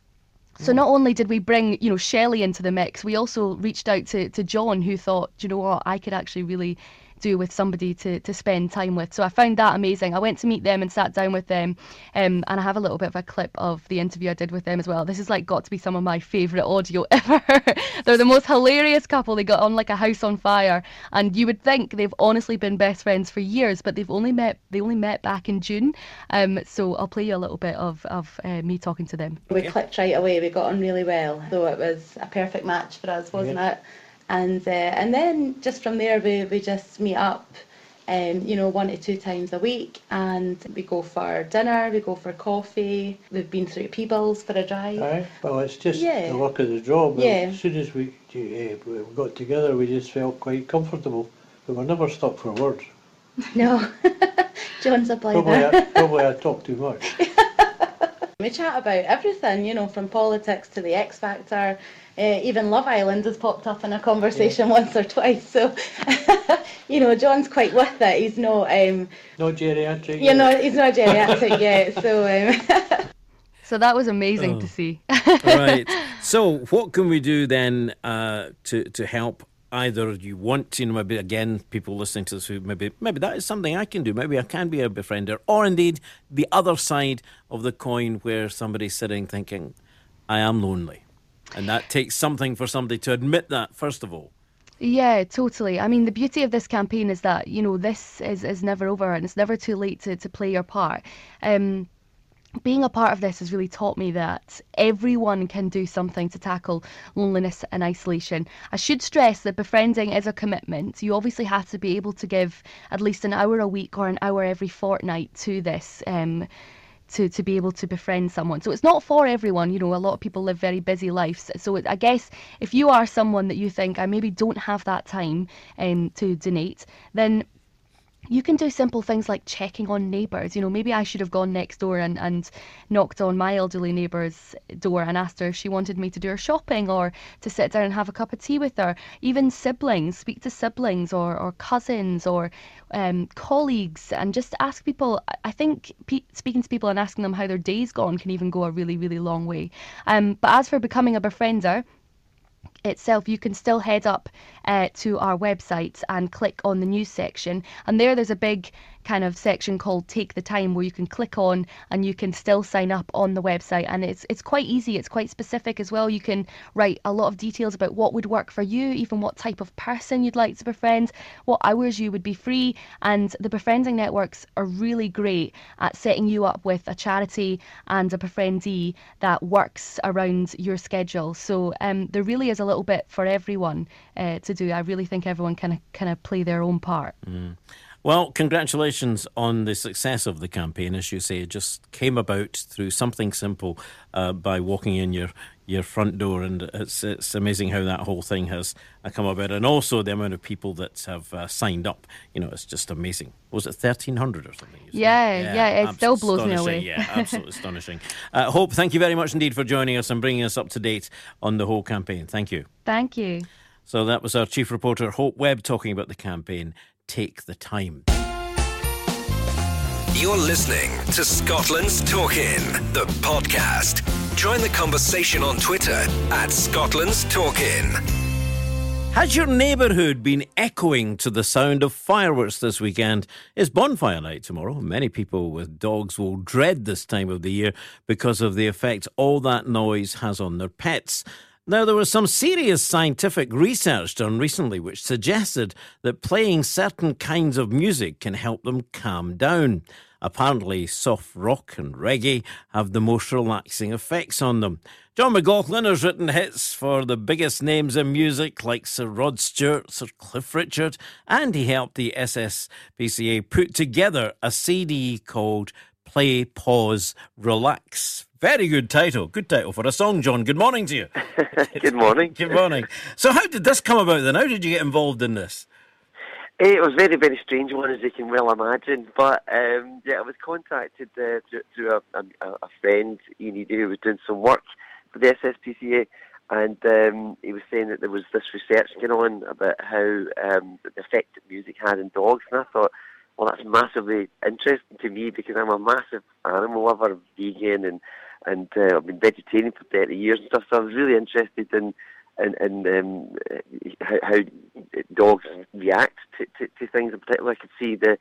so not only did we bring, you know, Shelley into the mix, we also reached out to, to John, who thought, you know what, I could actually really do with somebody to, to spend time with. So I found that amazing. I went to meet them and sat down with them, um, and I have a little bit of a clip of the interview I did with them as well. This is like got to be some of my favourite audio ever. They're the most hilarious couple. They got on like a house on fire, and you would think they've honestly been best friends for years, but they've only met they only met back in June. Um, so I'll play you a little bit of of uh, me talking to them. We clicked right away. We got on really well. So it was a perfect match for us, wasn't Yeah. it? And uh, and then just from there, we, we just meet up, um, you know, one to two times a week, and we go for dinner, we go for coffee. We've been through Peebles for a drive. Aye. Well, it's just Yeah. the luck of the job. Yeah. As soon as we, uh, we got together, we just felt quite comfortable. We were never stuck for words. No, John's a Probably, blinder. I, probably I talk too much. We chat about everything, you know, from politics to the X Factor. Uh, even Love Island has popped up in a conversation once or twice. So, you know, John's quite with it. He's not, um, Not geriatric. you know, he's not geriatric yet. So, um, So that was amazing Oh. to see. right. So, what can we do then uh, to to help? Either you want to, you know, maybe again, people listening to this who maybe maybe that is something I can do. Maybe I can be a befriender, or indeed the other side of the coin, where somebody's sitting thinking, "I am lonely," and that takes something for somebody to admit that first of all. Yeah, totally. I mean, the beauty of this campaign is that, you know, this is, is never over and it's never too late to, to play your part. Um, being a part of this has really taught me that everyone can do something to tackle loneliness and isolation. I should stress that befriending is a commitment. You obviously have to be able to give at least an hour a week or an hour every fortnight to this. Um, to, to be able to befriend someone. So it's not for everyone. You know, a lot of people live very busy lives. So I guess if you are someone that you think I maybe don't have that time um, to donate, then you can do simple things like checking on neighbours. You know, maybe I should have gone next door and, and knocked on my elderly neighbour's door and asked her if she wanted me to do her shopping or to sit down and have a cup of tea with her. Even siblings, speak to siblings or, or cousins or um, colleagues and just ask people. I think pe- speaking to people and asking them how their day's gone can even go a really, really long way. Um, but as for becoming a befriender, itself, you can still head up uh, to our website and click on the news section. And there, there's a big kind of section called Take the Time where you can click on and you can still sign up on the website. And it's it's quite easy. It's quite specific as well. You can write a lot of details about what would work for you, even what type of person you'd like to befriend, what hours you would be free. And the befriending networks are really great at setting you up with a charity and a befriendee that works around your schedule. So um, there really is a little bit for everyone uh, to do. I really think everyone can kind of play their own part. Mm. Well, congratulations on the success of the campaign. As you say, it just came about through something simple uh, by walking in your, your front door, and it's it's amazing how that whole thing has uh, come about, and also the amount of people that have uh, signed up. You know, it's just amazing. Was it thirteen hundred or something? Yeah, yeah, yeah, it still blows me away. yeah, absolutely astonishing. Uh, Hope, thank you very much indeed for joining us and bringing us up to date on the whole campaign. Thank you. Thank you. So that was our chief reporter Hope Webb talking about the campaign take the time. You're listening to Scotland's Talk In, the podcast. Join the conversation on Twitter at Scotland's Talk In. Has your neighbourhood been echoing to the sound of fireworks this weekend? It's bonfire night tomorrow. Many people with dogs will dread this time of the year because of the effect all that noise has on their pets. Now, there was some serious scientific research done recently which suggested that playing certain kinds of music can help them calm down. Apparently, soft rock and reggae have the most relaxing effects on them. John McLaughlin has written hits for the biggest names in music like Sir Rod Stewart, Sir Cliff Richard, and he helped the SSPCA put together a CD called Play, Pause, Relax. Very good title. Good title for a song, John. Good morning to you. good morning. good morning. So, how did this come about then? How did you get involved in this? It was very, very strange one, as you can well imagine. But um, yeah, I was contacted uh, through, through a, a, a, friend, Ian who was doing some work for the SSPCA, and um, he was saying that there was this research going on about how um, the effect that music had in dogs, and I thought, well, that's massively interesting to me because I'm a massive animal lover, vegan, and and uh, I've been vegetarian for 30 years and stuff. So I was really interested in in, in um, how, how, dogs react to, to, to, things. In particular, I could see the,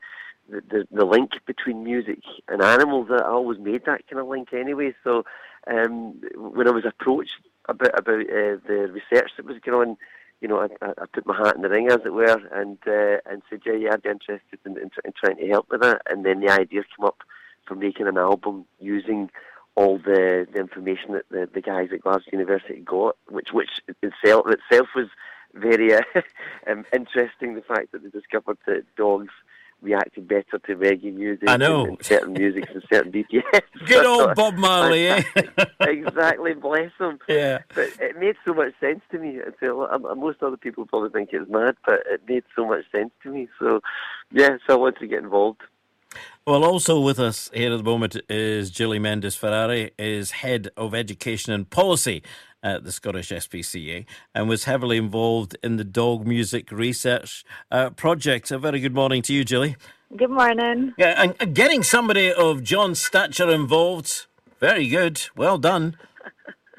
the the link between music and animals. I always made that kind of link anyway. So um, when I was approached about about uh, the research that was going on. You know, I, I, put my hat in the ring, as it were, and uh, and said, yeah, yeah, I'd be interested in, in, in trying to help with that. And then the idea came up for making an album using all the, the information that the, the guys at Glasgow University got, which which itself itself was very uh, um, interesting. The fact that they discovered that dogs reacted better to reggae music. I know and, and certain music and certain BPS. Good old Bob Marley, eh? exactly, bless him. Yeah, but it made so much sense to me. Until most other people probably think it's mad, but it made so much sense to me. So, yeah, so I wanted to get involved. Well, also with us here at the moment is Gilly Mendes Ferreira, is head of education and policy at the Scottish SPCA, and was heavily involved in the dog music research uh, project. A very good morning to you, Gilly. Good morning. Yeah, and getting somebody of John's stature involved, very good. Well done.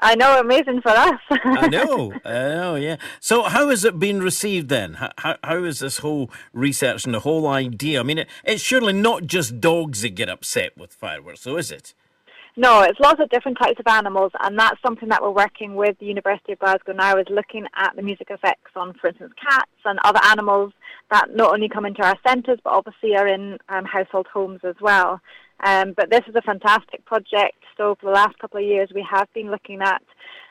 I know, amazing for us. I know, I know, yeah. So, how has it been received then? How, how, how is this whole research and the whole idea? I mean, it, it's surely not just dogs that get upset with fireworks, so is it? No, it's lots of different types of animals, and that's something that we're working with the University of Glasgow now is looking at the music effects on, for instance, cats and other animals that not only come into our centres but obviously are in um, household homes as well. Um, but this is a fantastic project. So for the last couple of years, we have been looking at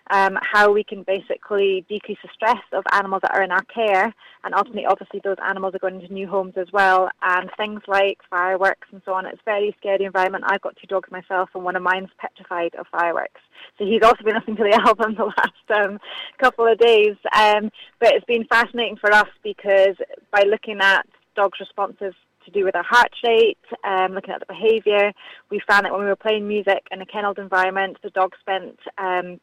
um, how we can basically decrease the stress of animals that are in our care, and ultimately, obviously, those animals are going into new homes as well. And things like fireworks and so on. It's a very scary environment. I've got two dogs myself, and one of mine's petrified of fireworks. So he's also been listening to the album the last um, couple of days. Um, but it's been fascinating for us because by looking at dogs' responses to do with their heart rate, um, looking at the behaviour. We found that when we were playing music in a kennelled environment, the dog spent um,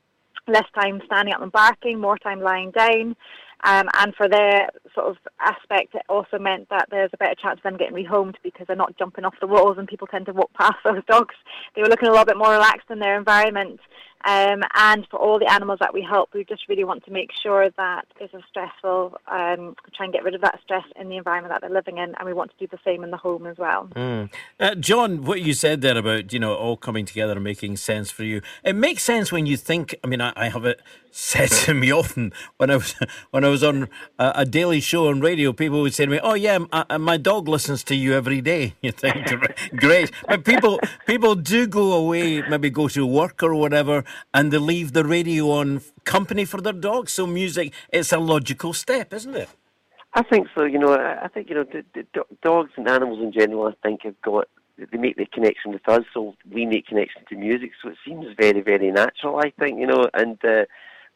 less time standing up and barking, more time lying down. Um, and for their sort of aspect, it also meant that there's a better chance of them getting rehomed because they're not jumping off the walls and people tend to walk past those dogs. They were looking a little bit more relaxed in their environment. Um, and for all the animals that we help, we just really want to make sure that is a stressful, um, try and get rid of that stress in the environment that they're living in, and we want to do the same in the home as well. Mm. Uh, John, what you said there about you know all coming together and making sense for you, it makes sense when you think. I mean, I, I have it said to me often when I was when I was on a, a, daily show on radio. People would say to me, "Oh yeah, uh, my dog listens to you every day." You think, great, but people people do go away, maybe go to work or whatever, and they leave the radio on company for their dogs. So music, it's a logical step, isn't it? I think so. You know, I think you know, the, the dogs and animals in general. I think have got they make the connection with us, so we make connection to music. So it seems very, very natural. I think you know, and uh,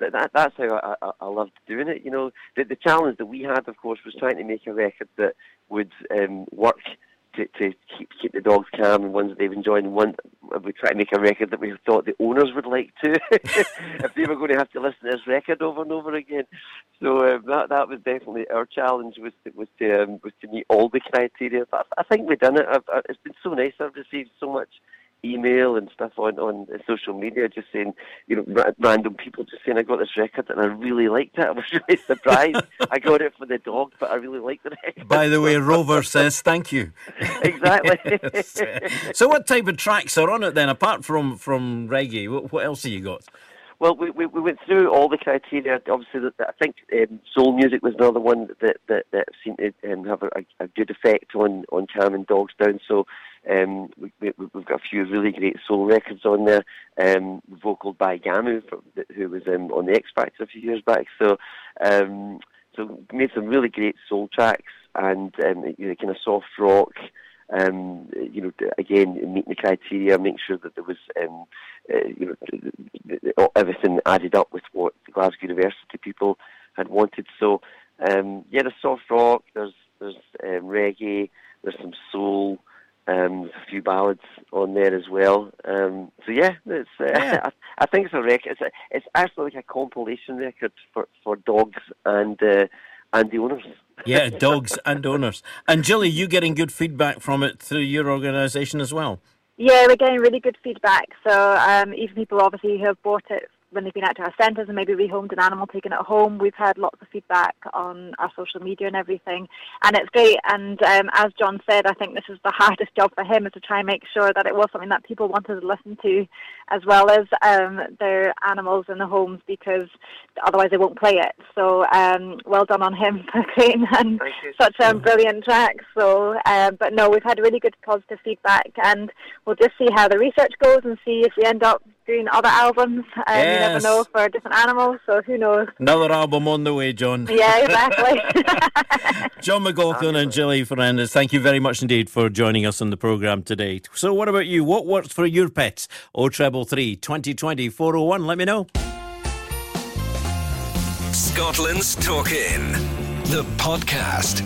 that, that's how I, I, I loved doing it. You know, the, the challenge that we had, of course, was trying to make a record that would um, work to, to keep keep the dogs calm and ones that they've enjoyed. And one, we try to make a record that we thought the owners would like to, if they were going to have to listen to this record over and over again. So um, that that was definitely our challenge was to, was to um, was to meet all the criteria. But I, I think we've done it. I've, it's been so nice. I've received so much email and stuff on on social media, just saying, you know, ra- random people just saying I got this record and I really liked it. I was really surprised. I got it for the dog, but I really liked the record. By the way, Rover says thank you. exactly. so, what type of tracks are on it then, apart from from reggae? What, what else have you got? Well, we, we, we went through all the criteria. Obviously, I think um, soul music was another one that that, that seemed to um, have a, a, good effect on on calming dogs down. So um, we, have got a few really great soul records on there, um, vocaled by Gamu, who was um, on the X Factor a few years back. So, um, so made some really great soul tracks and um, you know, kind of soft rock. Um, you know, again, meeting the criteria, make sure that there was, um, uh, you know, everything added up with what the Glasgow University people had wanted. So, um, yeah, there's soft rock, there's there's um, reggae, there's some soul, um, a few ballads on there as well. Um, so yeah, it's uh, yeah. I, I, think it's a record. It's, a, it's actually like a compilation record for, for dogs and uh, and the owners. Yeah, dogs and owners. And Gilly, you getting good feedback from it through your organisation as well? Yeah, we're getting really good feedback. So um, even people obviously who have bought it when they've been out to our centres and maybe rehomed an animal taken it home. We've had lots of feedback on our social media and everything, and it's great. And um, as John said, I think this is the hardest job for him is to try and make sure that it was something that people wanted to listen to, as well as um, their animals in the homes, because otherwise they won't play it. So um, well done on him for creating and such a brilliant track. So, um, but no, we've had really good positive feedback, and we'll just see how the research goes and see if we end up doing other albums. Um, yes. You never know for different animals, so who knows? Another album on the way, John. Yeah, exactly. John McLaughlin and Gilly Fernandez, thank you very much indeed for joining us on the programme today. So, what about you? What works for your pets? O treble three twenty twenty four oh one. Let me know. Scotland's Talk In, the podcast.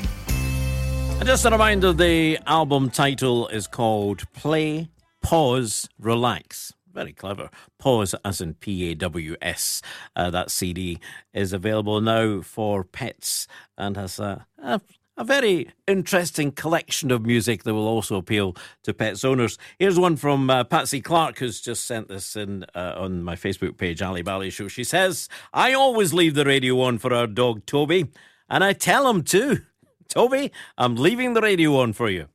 And just a reminder the album title is called Play, Pause, Relax. Very clever. Pause as in P A W S. Uh, that CD is available now for pets and has a, a, a, very interesting collection of music that will also appeal to pets owners. Here's one from uh, Patsy Clark, who's just sent this in uh, on my Facebook page, Ally Bally Show. She says, I always leave the radio on for our dog Toby, and I tell him too. Toby, I'm leaving the radio on for you.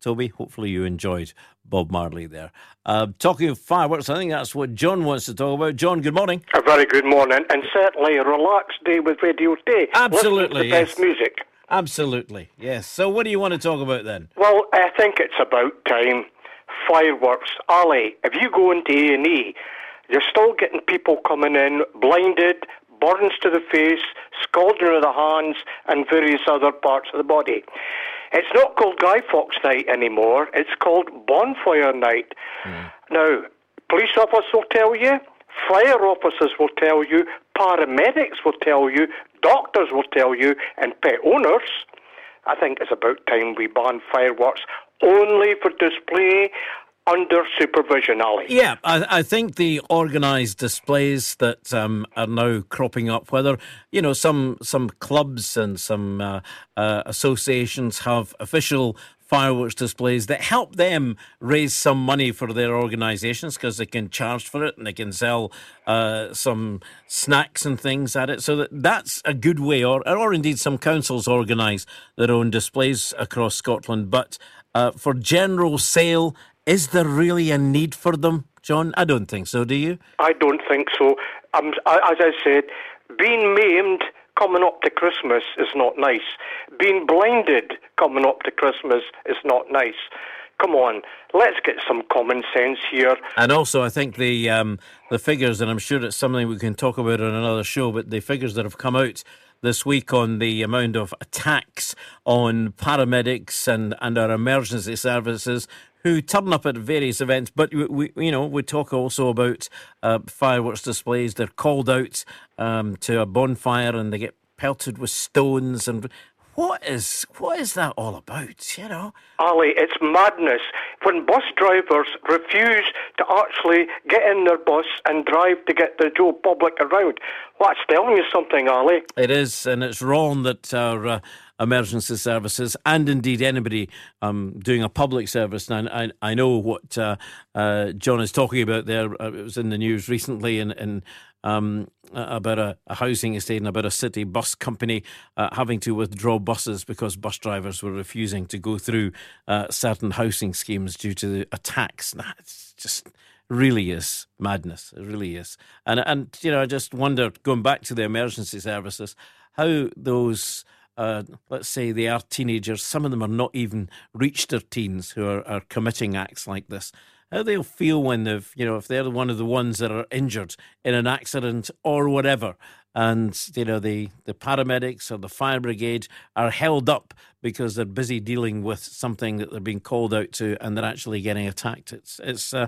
Toby, hopefully you enjoyed Bob Marley there. Uh, talking of fireworks, I think that's what John wants to talk about. John, good morning. A very good morning, and certainly a relaxed day with Radio Day. Absolutely, the yes. best music. Absolutely, yes. So, what do you want to talk about then? Well, I think it's about time. Fireworks, Ally. If you go into A and E, you're still getting people coming in blinded, burns to the face, scalding of the hands, and various other parts of the body. It's not called Guy Fawkes Night anymore. It's called Bonfire Night. Mm. Now, police officers will tell you, fire officers will tell you, paramedics will tell you, doctors will tell you, and pet owners I think it's about time we ban fireworks only for display under supervision, Ally. Yeah, I, I think the organised displays that um, are now cropping up, whether you know some some clubs and some uh, uh, associations have official fireworks displays that help them raise some money for their organisations because they can charge for it and they can sell uh, some snacks and things at it. So that, that's a good way, or or indeed some councils organise their own displays across Scotland. But uh, for general sale, is there really a need for them, John? I don't think so. Do you? I don't think so. Um, as I said, being maimed coming up to Christmas is not nice. Being blinded coming up to Christmas is not nice. Come on, let's get some common sense here. And also, I think the um, the figures, and I'm sure it's something we can talk about on another show, but the figures that have come out this week on the amount of attacks on paramedics and, and our emergency services who turn up at various events. But we, we you know, we talk also about uh, fireworks displays. They're called out um, to a bonfire and they get pelted with stones and. What is what is that all about? You know, Ally, it's madness when bus drivers refuse to actually get in their bus and drive to get the Joe public around. Well, that's telling you something, Ally. It is, and it's wrong that our uh, emergency services and indeed anybody um, doing a public service. And I, I know what uh, uh, John is talking about there. Uh, it was in the news recently in um, about a, a, housing estate and about a city bus company uh, having to withdraw buses because bus drivers were refusing to go through uh, certain housing schemes due to the attacks. That's just really is madness. It really is. And and you know, I just wonder, going back to the emergency services, how those uh, let's say they are teenagers, some of them are not even reached their teens who are, are committing acts like this. How they'll feel when they've, you know, if they're one of the ones that are injured in an accident or whatever, and you know the the paramedics or the fire brigade are held up because they're busy dealing with something that they're being called out to, and they're actually getting attacked. It's it's. Uh,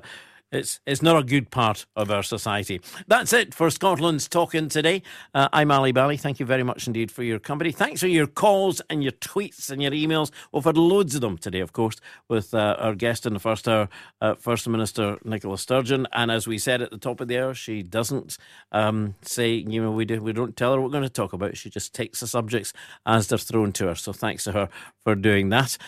it's, it's not a good part of our society. That's it for Scotland's Talk In today. Uh, I'm Ally Bally. Thank you very much indeed for your company. Thanks for your calls and your tweets and your emails. We've had loads of them today, of course, with uh, our guest in the first hour, uh, First Minister Nicola Sturgeon. And as we said at the top of the hour, she doesn't um, say, you know, we, do, we don't tell her what we're going to talk about. She just takes the subjects as they're thrown to her. So thanks to her for doing that.